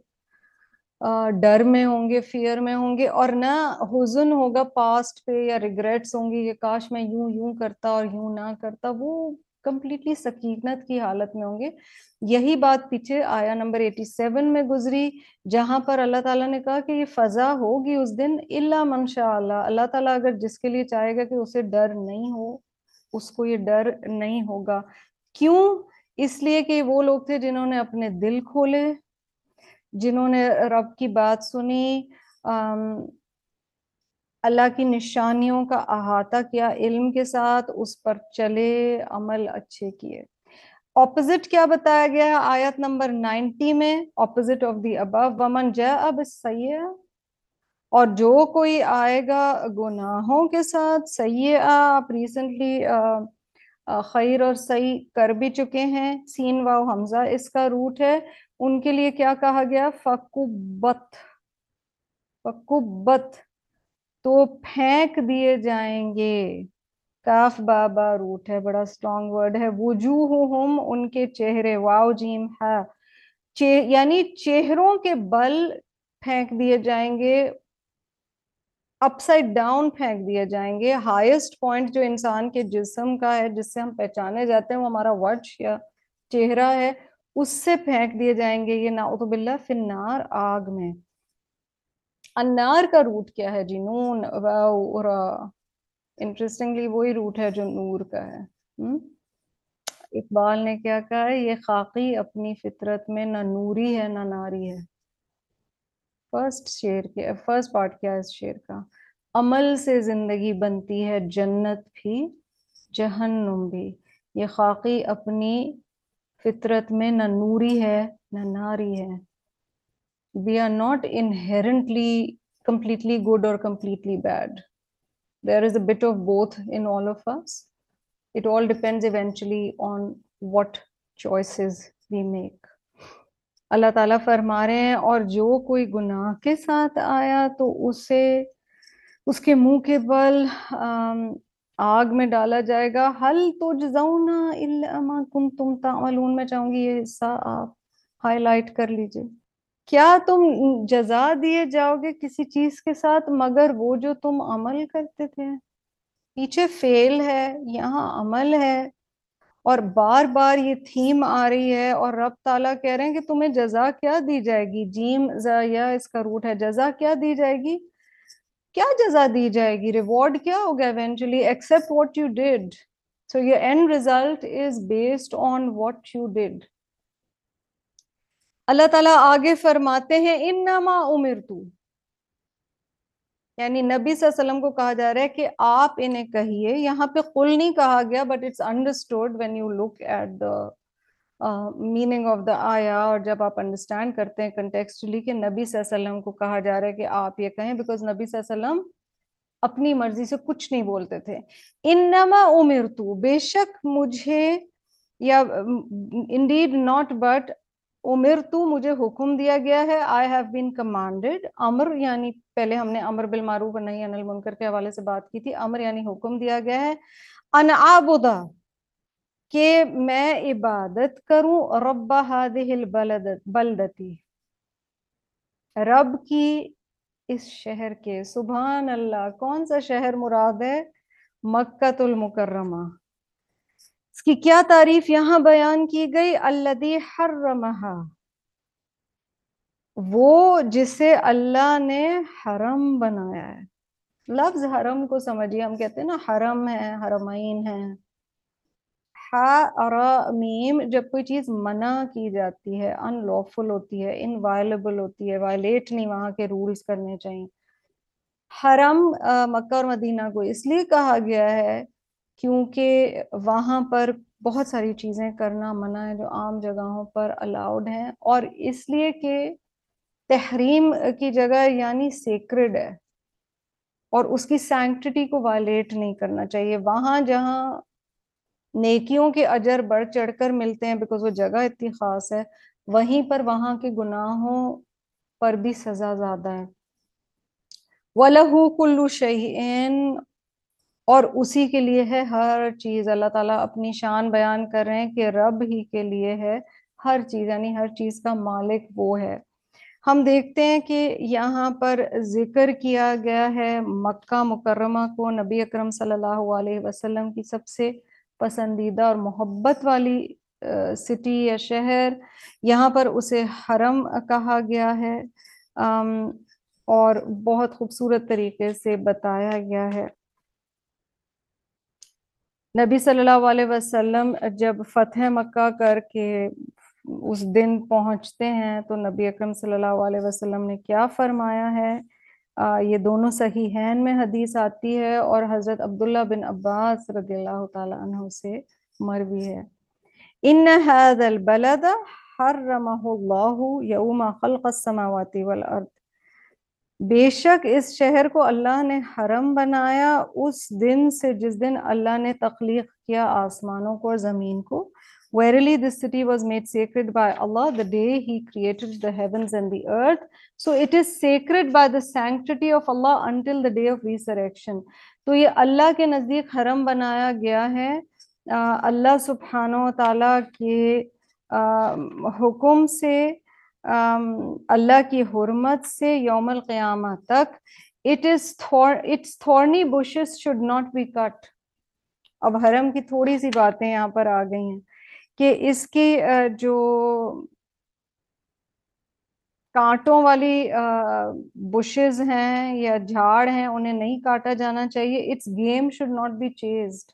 ڈر میں ہوں گے فیئر میں ہوں گے، اور نہ حزن ہوگا پاسٹ پہ یا ریگریٹس ہوں گے کہ کاش میں یوں یوں کرتا اور یوں نہ کرتا، وہ کمپلیٹلی سکینت کی حالت میں ہوں گے۔ یہی بات پیچھے آیا نمبر ایٹی سیون میں گزری، جہاں پر اللہ تعالیٰ نے کہا کہ یہ فضا ہوگی اس دن اللہ منشاء اللہ۔ اللہ تعالیٰ اگر جس کے لیے چاہے گا کہ اسے ڈر نہیں ہو اس کو یہ ڈر نہیں ہوگا۔ کیوں؟ اس لیے کہ وہ لوگ تھے جنہوں نے اپنے دل کھولے، جنہوں نے رب کی بات سنی اللہ کی نشانیوں کا احاطہ کیا، علم کے ساتھ اس پر چلے، عمل اچھے کیے۔ اپوزٹ کیا بتایا گیا؟ ہے آیت نمبر نائنٹی میں اپوزٹ آف دی ابو ومن جا اب سیاح اور جو کوئی آئے گا گناہوں کے ساتھ سیاح آپ ریسنٹلی خیر اور صحیح کر بھی چکے ہیں۔ سین واو حمزہ، اس کا روٹ ہے۔ ان کے لیے کیا کہا گیا؟ فکبت فکبت تو پھینک دیے جائیں گے۔ کاف بابا روٹ ہے، بڑا سٹرونگ ورڈ ہے۔ وجوہہم، ان کے چہرے۔ واو جیم ہے۔ چہ- یعنی چہروں کے بل پھینک دیے جائیں گے۔ اپ سائڈ ڈاؤن پھینک دیے جائیں گے۔ ہائیسٹ پوائنٹ جو انسان کے جسم کا ہے، جس سے ہم پہچانے جاتے ہیں، وہ ہمارا وجھ یا چہرہ ہے، اس سے پھینک دیے جائیں گے۔ یہ نعوذ باللہ فی النار آگ میں۔ انار کا روٹ کیا ہے جی؟ نون انٹرسٹنگلی وہی روٹ ہے جو نور کا ہے۔ اقبال نے کیا کہا ہے، یہ خاقی اپنی فطرت میں نہ نوری ہے نہ ناری ہے۔ فرسٹ شیر کے فرسٹ پارٹ کیا اس شیر کا عمل سے زندگی بنتی ہے جنت بھی جہنم بھی یہ خاقی اپنی فطرت میں نہ نوری ہے نہ ناری ہے we are not inherently completely good or completely bad there is a bit of both in all of us it all dependently on what choices اللہ تعالیٰ فرما رہے ہیں، اور جو کوئی گناہ کے ساتھ آیا تو اسے، اس کے منہ کے بل آگ میں ڈالا جائے گا۔ حل تجزون الا ما کنتم تعملون۔ میں چاہوں گی یہ حصہ آپ ہائی لائٹ کر لیجیے۔ کیا تم جزا دیے جاؤ گے کسی چیز کے ساتھ مگر وہ جو تم عمل کرتے تھے؟ پیچھے فیل ہے، یہاں عمل ہے۔ اور بار بار یہ تھیم آ رہی ہے اور رب تعالیٰ کہہ رہے ہیں کہ تمہیں جزا کیا دی جائے گی؟ جیم یا اس کا روٹ ہے، جزا کیا دی جائے گی؟ کیا جزا دی جائے گی؟ ریوارڈ کیا ہوگا eventually except what you did so your and result is based on what you did اللہ تعالیٰ آگے فرماتے ہیں، انما امرتو. یعنی نبی صلی اللہ علیہ وسلم کو کہا جا رہا ہے کہ آپ انہیں کہیے، یہاں پہ قل نہیں کہا گیا but it's understood when you look at the meaning of the آیا اور جب آپ انڈرسٹینڈ کرتے ہیں کنٹیکسچلی کہ نبی صلی اللہ علیہ وسلم کو کہا جا رہا ہے کہ آپ یہ کہیں بیکاز نبی صلی اللہ علیہ وسلم اپنی مرضی سے کچھ نہیں بولتے تھے۔ انما امرتو، بے شک مجھے یا انڈیڈ ناٹ بٹ عمر تو مجھے حکم دیا گیا ہے۔ آئی ہیو بین کمانڈیڈ امر یعنی پہلے ہم نے امر بالمعروف اور نہیں انل منکر کے حوالے سے بات کی تھی۔ امر یعنی حکم دیا گیا ہے۔ ان کہ میں عبادت کروں۔ رب هذه البلد، بلدتی۔ رب کی اس شہر کے، سبحان اللہ، کون سا شہر مراد ہے؟ مکہ المکرمہ۔ اس کی کیا تعریف یہاں بیان کی گئی؟ الذی حرمہا۔ وہ جسے اللہ نے حرم بنایا ہے۔ لفظ حرم کو سمجھیے، ہم کہتے ہیں نا، حرم ہے، حرمین ہے۔ حرمیم جب کوئی چیز منع کی جاتی ہے ان لافل ہوتی ہے انوائلیبل ہوتی ہے وائلیٹ نہیں وہاں کے رولز کرنے چاہیے۔ حرم مکہ اور مدینہ کو اس لیے کہا گیا ہے کیونکہ وہاں پر بہت ساری چیزیں کرنا منع ہے جو عام جگہوں پر الاؤڈ ہیں اور اس لیے کہ تحریم کی جگہ یعنی سیکرڈ ہے۔ اور اس کی سینکٹٹی کو وائلیٹ نہیں کرنا چاہیے۔ وہاں جہاں نیکیوں کے اجر بڑھ چڑھ کر ملتے ہیں بیکاز وہ جگہ اتنی خاص ہے، وہیں پر وہاں کے گناہوں پر بھی سزا زیادہ ہے۔ وَلَهُ كُلُّ شَيْءٍ اور اسی کے لیے ہے ہر چیز۔ اللہ تعالیٰ اپنی شان بیان کر رہے ہیں کہ رب ہی کے لیے ہے ہر چیز یعنی ہر چیز کا مالک وہ ہے۔ ہم دیکھتے ہیں کہ یہاں پر ذکر کیا گیا ہے مکہ مکرمہ کو نبی اکرم صلی اللہ علیہ وسلم کی سب سے پسندیدہ اور محبت والی سٹی یا شہر۔ یہاں پر اسے حرم کہا گیا ہے۔ اور بہت خوبصورت طریقے سے بتایا گیا ہے۔ نبی صلی اللہ علیہ وسلم جب فتح مکہ کر کے اس دن پہنچتے ہیں تو نبی اکرم صلی اللہ علیہ وسلم نے کیا فرمایا ہے؟ آ, یہ دونوں صحیحین میں حدیث آتی ہے اور حضرت عبداللہ بن عباس رضی اللہ تعالیٰ عنہ سے مروی ہے۔ ان هذا البلد حرمه الله يوم خلق السماوات والارض۔ بے شک اس شہر کو اللہ نے حرم بنایا اس دن سے جس دن اللہ نے تخلیق کیا آسمانوں کو اور زمین کو Verily, this city was made sacred by Allah the day He created the heavens and the earth. So it is sacred by the sanctity of Allah until the day of resurrection. تو یہ اللہ کے نزدیک حرم بنایا گیا ہے اللہ سبحانہ و تعالیٰ کے حکم سے اللہ کی حرمت سے یوم القیامہ تک it is its thorny bushes should not be cut اب حرم کی تھوڑی سی باتیں یہاں پر آ گئی ہیں کہ اس کی جو کانٹوں والی بشز ہیں یا جھاڑ ہیں، انہیں نہیں کاٹا جانا چاہیے۔ Its game should not be chased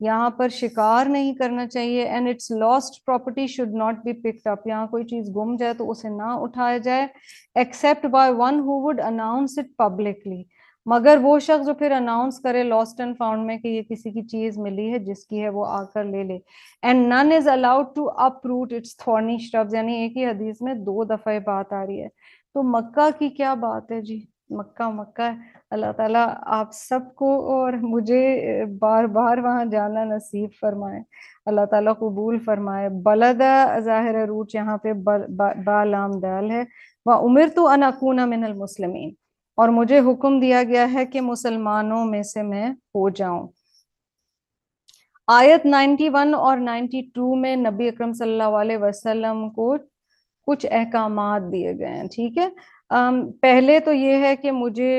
یہاں پر شکار نہیں کرنا چاہیے۔ And its lost property should not be picked up یہاں کوئی چیز گم جائے تو اسے نہ اٹھایا جائے۔ Except by one who would announce it publicly مگر وہ شخص جو پھر اناؤنس کرے لاسٹ اینڈ فاؤنڈ میں کہ یہ کسی کی چیز ملی ہے، جس کی ہے وہ آ کر لے لے۔ And none is allowed to uproot its thorny shrubs یعنی ایک ہی حدیث میں دو دفعہ بات آ رہی ہے۔ تو مکہ کی کیا بات ہے جی؟ مکہ مکہ۔ اللہ تعالیٰ آپ سب کو اور مجھے بار بار وہاں جانا نصیب فرمائے۔ اللہ تعالیٰ قبول فرمائے۔ بلدا ظاہر روٹ یہاں پہ بالام دال ہے۔ وہ عمر تو انکونا من المسلمین اور مجھے حکم دیا گیا ہے کہ مسلمانوں میں سے میں ہو جاؤں۔ آیت 91 اور 92 میں نبی اکرم صلی اللہ علیہ وسلم کو کچھ احکامات دیے گئے ہیں، ٹھیک ہے؟ پہلے تو یہ ہے کہ مجھے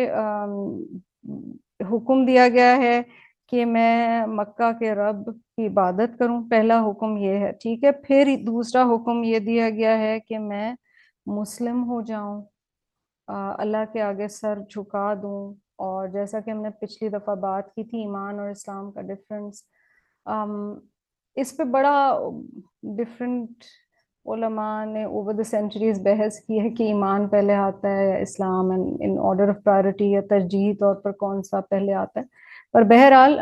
حکم دیا گیا ہے کہ میں مکہ کے رب کی عبادت کروں، پہلا حکم یہ ہے، ٹھیک ہے؟ پھر دوسرا حکم یہ دیا گیا ہے کہ میں مسلم ہو جاؤں۔ اللہ کے آگے سر جھکا دوں۔ اور جیسا کہ ہم نے پچھلی دفعہ بات کی تھی، ایمان اور اسلام کا ڈفرینس اس پہ بڑا ڈفرینٹ علماء نے اوور دا سینچریز بحث کی ہے کہ ایمان پہلے آتا ہے یا اسلام ان آرڈر آف پرائرٹی یا ترجیح طور پر کون سا پہلے آتا ہے۔ پر بہرحال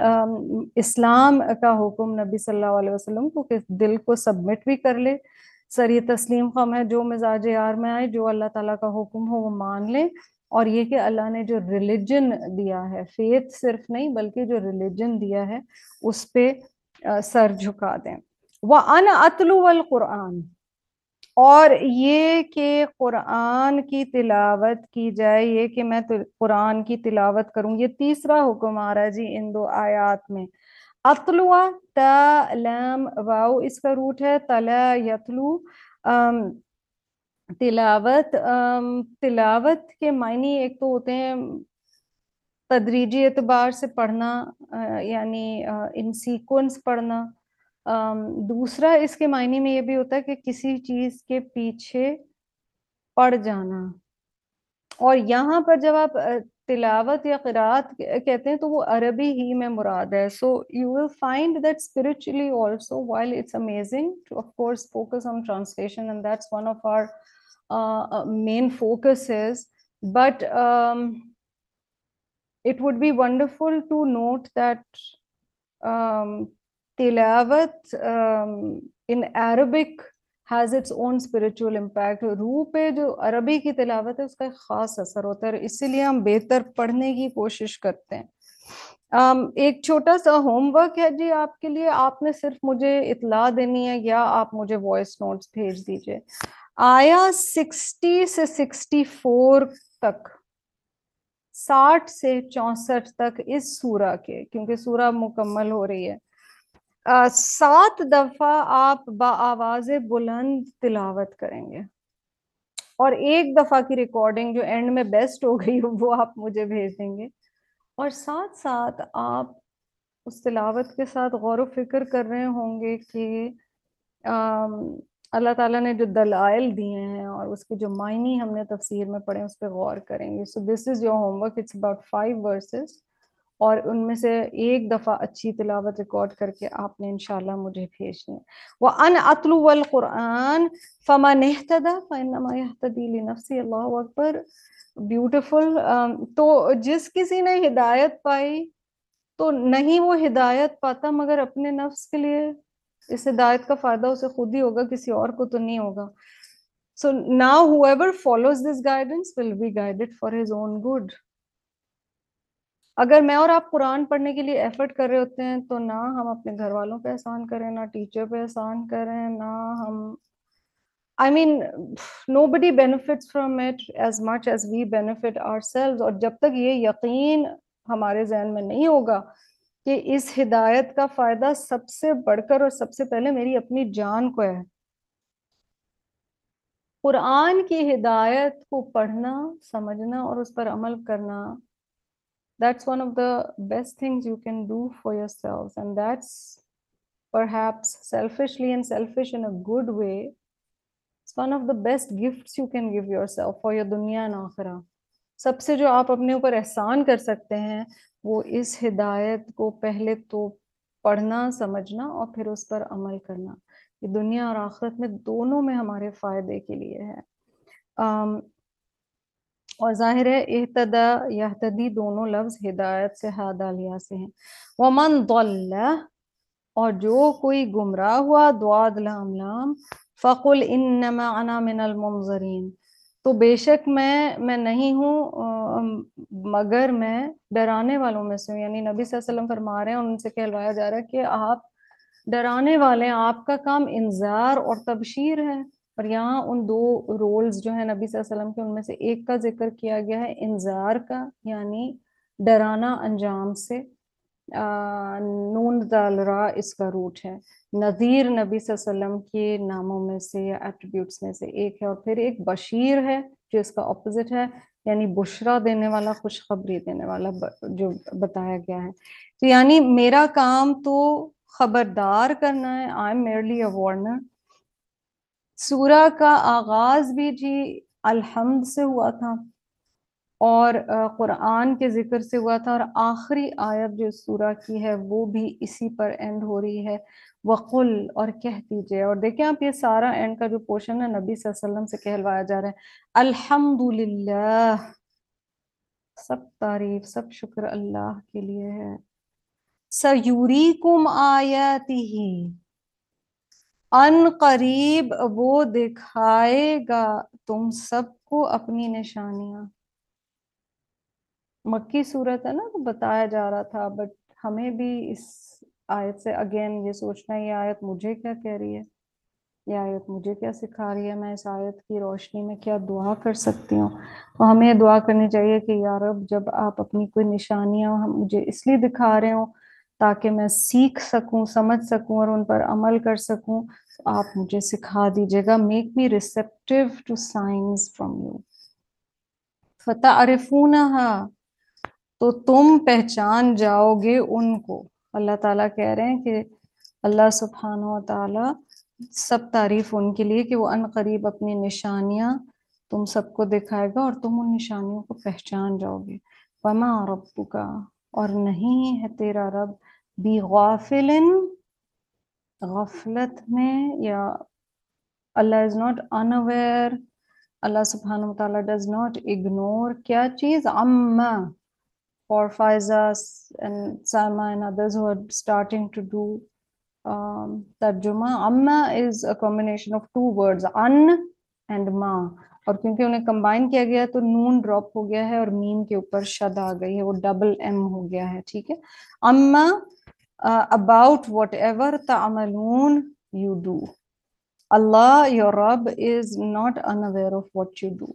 اسلام کا حکم نبی صلی اللہ علیہ وسلم کو کہ دل کو سبمٹ بھی کر لے۔ سر یہ تسلیم خم ہے جو مزاج یار میں آئے، جو اللہ تعالیٰ کا حکم ہو، وہ مان لیں۔ اور یہ کہ اللہ نے جو ریلیجن دیا ہے فیتھ صرف نہیں، بلکہ جو ریلیجن دیا ہے، اس پہ سر جھکا دیں۔ وہ ان اتلو القرآن۔ اور یہ کہ قرآن کی تلاوت کی جائے، یہ کہ میں قرآن کی تلاوت کروں، یہ تیسرا حکم آ رہا ہے جی ان دو آیات میں۔ اتلوا تا لام واو اس کا روٹ ہے تلا یتلو تلاوت تلاوت کے معنی ایک تو ہوتے ہیں تدریجی اعتبار سے پڑھنا یعنی ان سیکونس پڑھنا دوسرا اس کے معنی میں یہ بھی ہوتا ہے کہ کسی چیز کے پیچھے پڑ جانا اور یہاں پر جب آپ تلاوت یا قرآت کہتے ہیں تو وہ عربی ہی میں مراد ہے so you will find that spiritually also while it's amazing to of course focus on translation and that's one of our main focus is but it would be wonderful to note that um, tilawat um, in Arabic has its own spiritual impact. روح پہ جو عربی کی تلاوت ہے اس کا ایک خاص اثر ہوتا ہے اسی لیے ہم بہتر پڑھنے کی کوشش کرتے ہیں۔ um, ایک چھوٹا سا ہوم ورک ہے جی آپ کے لیے۔ آپ نے صرف مجھے اطلاع دینی ہے یا آپ مجھے وائس نوٹس بھیج دیجیے۔ آیا سکسٹی سے سکسٹی فور تک ساٹھ سے چونسٹھ تک اس سورہ کے کیونکہ سورہ مکمل ہو رہی ہے۔ سات دفعہ آپ با آواز بلند تلاوت کریں گے۔ اور ایک دفعہ کی ریکارڈنگ جو اینڈ میں بیسٹ ہو گئی وہ آپ مجھے بھیج دیں گے۔ اور ساتھ ساتھ آپ اس تلاوت کے ساتھ غور و فکر کر رہے ہوں گے کہ اللہ تعالیٰ نے جو دلائل دیے ہیں اور اس کے جو معنی ہم نے تفسیر میں پڑھے اس پہ غور کریں گے۔ So this is your homework it's about five verses اور ان میں سے ایک دفعہ اچھی تلاوت ریکارڈ کر کے آپ نے انشاءاللہ مجھے بھیجنی ہے۔ وہ ان اتلو القرآن فما نہتدا فانما یہتدی لنفسی اللہ اکبر بیوٹیفل تو جس کسی نے ہدایت پائی تو نہیں وہ ہدایت پاتا، مگر اپنے نفس کے لیے اس ہدایت کا فائدہ اسے خود ہی ہوگا، کسی اور کو تو نہیں ہوگا۔ So now whoever follows this guidance will be guided for his own good اگر میں اور آپ قرآن پڑھنے کے لیے ایفرٹ کر رہے ہوتے ہیں، تو نہ ہم اپنے گھر والوں پہ احسان کریں، نہ ٹیچر پہ احسان کریں، نہ ہم I mean nobody benefits from it as much as we benefit ourselves اور جب تک یہ یقین ہمارے ذہن میں نہیں ہوگا کہ اس ہدایت کا فائدہ سب سے بڑھ کر اور سب سے پہلے میری اپنی جان کو ہے۔ قرآن کی ہدایت کو پڑھنا، سمجھنا اور اس پر عمل کرنا that's one of the best things you can do for yourselves and that's perhaps selfishly and selfish in a good way it's one of the best gifts you can give yourself for your dunya and akhirah سب سے جو آپ اپنے اوپر احسان کر سکتے ہیں وہ اس ہدایت کو پہلے تو پڑھنا سمجھنا اور پھر اس پر عمل کرنا یہ دنیا اور آخرت میں دونوں میں ہمارے فائدے کے لیے ہے اور ظاہر ہے احتدا یحتدی دونوں لفظ ہدایت سے ہادہ سے ہیں۔ ومن ضل، اور جو کوئی گمراہ ہوا دعاد لام لام، فقل انما انا من المنظرین تو بے شک میں میں نہیں ہوں مگر میں ڈرانے والوں میں سے ہوں۔ یعنی نبی صلی اللہ علیہ وسلم فرما رہے ہیں ان سے کہلوایا جا رہا ہے کہ آپ ڈرانے والے ہیں، آپ کا کام انذار اور تبشیر ہے۔ اور یہاں ان دو رولز جو ہیں نبی صلی اللہ علیہ وسلم کے، ان میں سے ایک کا ذکر کیا گیا ہے انذار کا یعنی ڈرانا انجام سے۔ نون را اس کا روٹ ہے۔ نذیر نبی صلی اللہ علیہ وسلم کے ناموں میں سے یا ایٹریبیوٹس میں سے ایک ہے اور پھر ایک بشیر ہے جو اس کا اپوزٹ ہے یعنی بشرا دینے والا، خوشخبری دینے والا جو بتایا گیا ہے۔ تو یعنی میرا کام تو خبردار کرنا ہے I am merely a warner سورہ کا آغاز بھی جی الحمد سے ہوا تھا اور قرآن کے ذکر سے ہوا تھا اور آخری آیت جو سورہ کی ہے وہ بھی اسی پر اینڈ ہو رہی ہے۔ وقل، اور کہہ دیجیے۔ اور دیکھیں آپ یہ سارا اینڈ کا جو پورشن ہے نبی صلی اللہ علیہ وسلم سے کہلوایا جا رہا ہے۔ الحمد للہ سب تعریف، سب شکر اللہ کے لیے ہے۔ سیوریکم آیاتی ان قریب وہ دکھائے گا تم سب کو اپنی نشانیاں۔ مکی صورت ہے نا، تو بتایا جا رہا تھا بٹ ہمیں بھی اس آیت سے اگین یہ سوچنا ہے، یہ آیت مجھے کیا کہہ رہی ہے؟ یہ آیت مجھے کیا سکھا رہی ہے؟ میں اس آیت کی روشنی میں کیا دعا کر سکتی ہوں؟ تو ہمیں دعا کرنی چاہیے کہ یا رب، جب آپ اپنی کوئی نشانیاں مجھے اس لیے دکھا رہے ہوں تاکہ میں سیکھ سکوں، سمجھ سکوں اور ان پر عمل کر سکوں آپ مجھے سکھا دیجیے گا۔ Make me receptive to signs from you فتح عرفون تو تم پہچان جاؤ گے ان کو۔ اللہ تعالیٰ کہہ رہے ہیں کہ اللہ سبحانہ و تعالیٰ سب تعریف ان کے لیے کہ وہ ان قریب اپنی نشانیاں تم سب کو دکھائے گا اور تم ان نشانیوں کو پہچان جاؤ گے۔ وما ربک اور نہیں ہے تیرا رب بھی غافلن غفلت میں یا اللہ از ناٹ unaware اللہ سبحانہ و تعالیٰ does not ignore کیا چیز؟ عما for Faizas and Sama and others who are starting to do um, tarjuma. Amma is a combination of two words, an اور کیونکہ انہیں کمبائن کیا گیا تو نون ڈراپ ہو گیا ہے اور میم کے اوپر شد آ گئی ہے وہ ڈبل ایم ہو گیا ہے ٹھیک ہے۔ اما اباؤٹ وٹ ایور تعملون یو ڈو اللہ یور رب is not unaware of what you do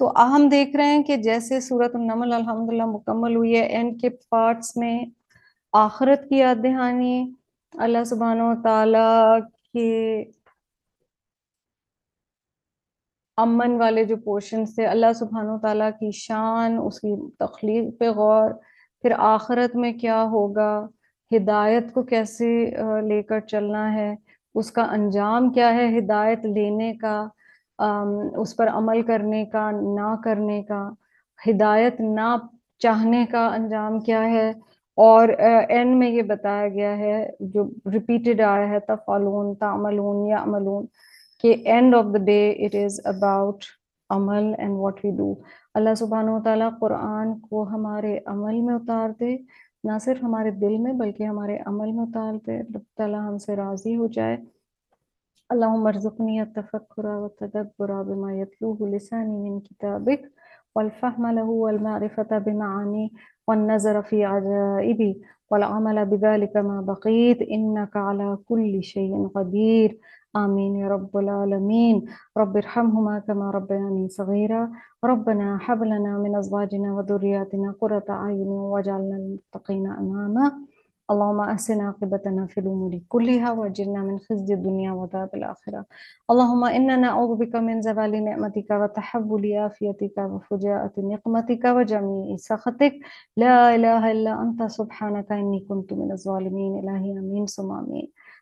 تو ہم دیکھ رہے ہیں کہ جیسے صورت النمل الحمد للہ مکمل ہوئی ہے اینڈ کے پارٹس میں آخرت کی یاد دہانی، اللہ سبحانہ و تعالیٰ کے امن والے جو پورشن سے اللہ سبحانہ و تعالیٰ کی شان، اس کی تخلیق پہ غور، پھر آخرت میں کیا ہوگا؟ ہدایت کو کیسے لے کر چلنا ہے؟ اس کا انجام کیا ہے ہدایت لینے کا؟ اس پر عمل کرنے کا، نہ کرنے کا؟ ہدایت نہ چاہنے کا انجام کیا ہے؟ اور اینڈ میں یہ بتایا گیا ہے، جو ریپیٹڈ آیا ہے، تفعلون، تعملون یا عملون کہ end of the day it is about عمل اینڈ واٹ وی ڈو اللہ سبحانہ و تعالیٰ قرآن کو ہمارے عمل میں اتار دے نہ صرف ہمارے دل میں بلکہ ہمارے عمل میں اتار دے اللہ تعالیٰ ہم سے راضی ہو جائے۔ اللہم ارزقنی التفکر والتدبر بما یتلوه لسانی من کتابک والفهم له والمعرفة بمعانی والنظر في عجائبی والعمل بذلك ما بقيت إنك على كل شيء قدير آمين يا رب العالمين. رب ارحمهما كما ربياني صغيرا. ربنا هب لنا من أزواجنا وذرياتنا قرة أعين واجعلنا للمتقين إماما. اللهم أحسن عاقبتنا في الأمور كلها وأجرنا من خزي الدنيا وعذاب الآخرة. اللهم إنا نعوذ بك من زوال نعمتك وتحول عافيتك وفجاءة نقمتك وجميع سخطك. لا إله إلا أنت سبحانك إني كنت من الظالمين. إلهي آمين ثم آمين.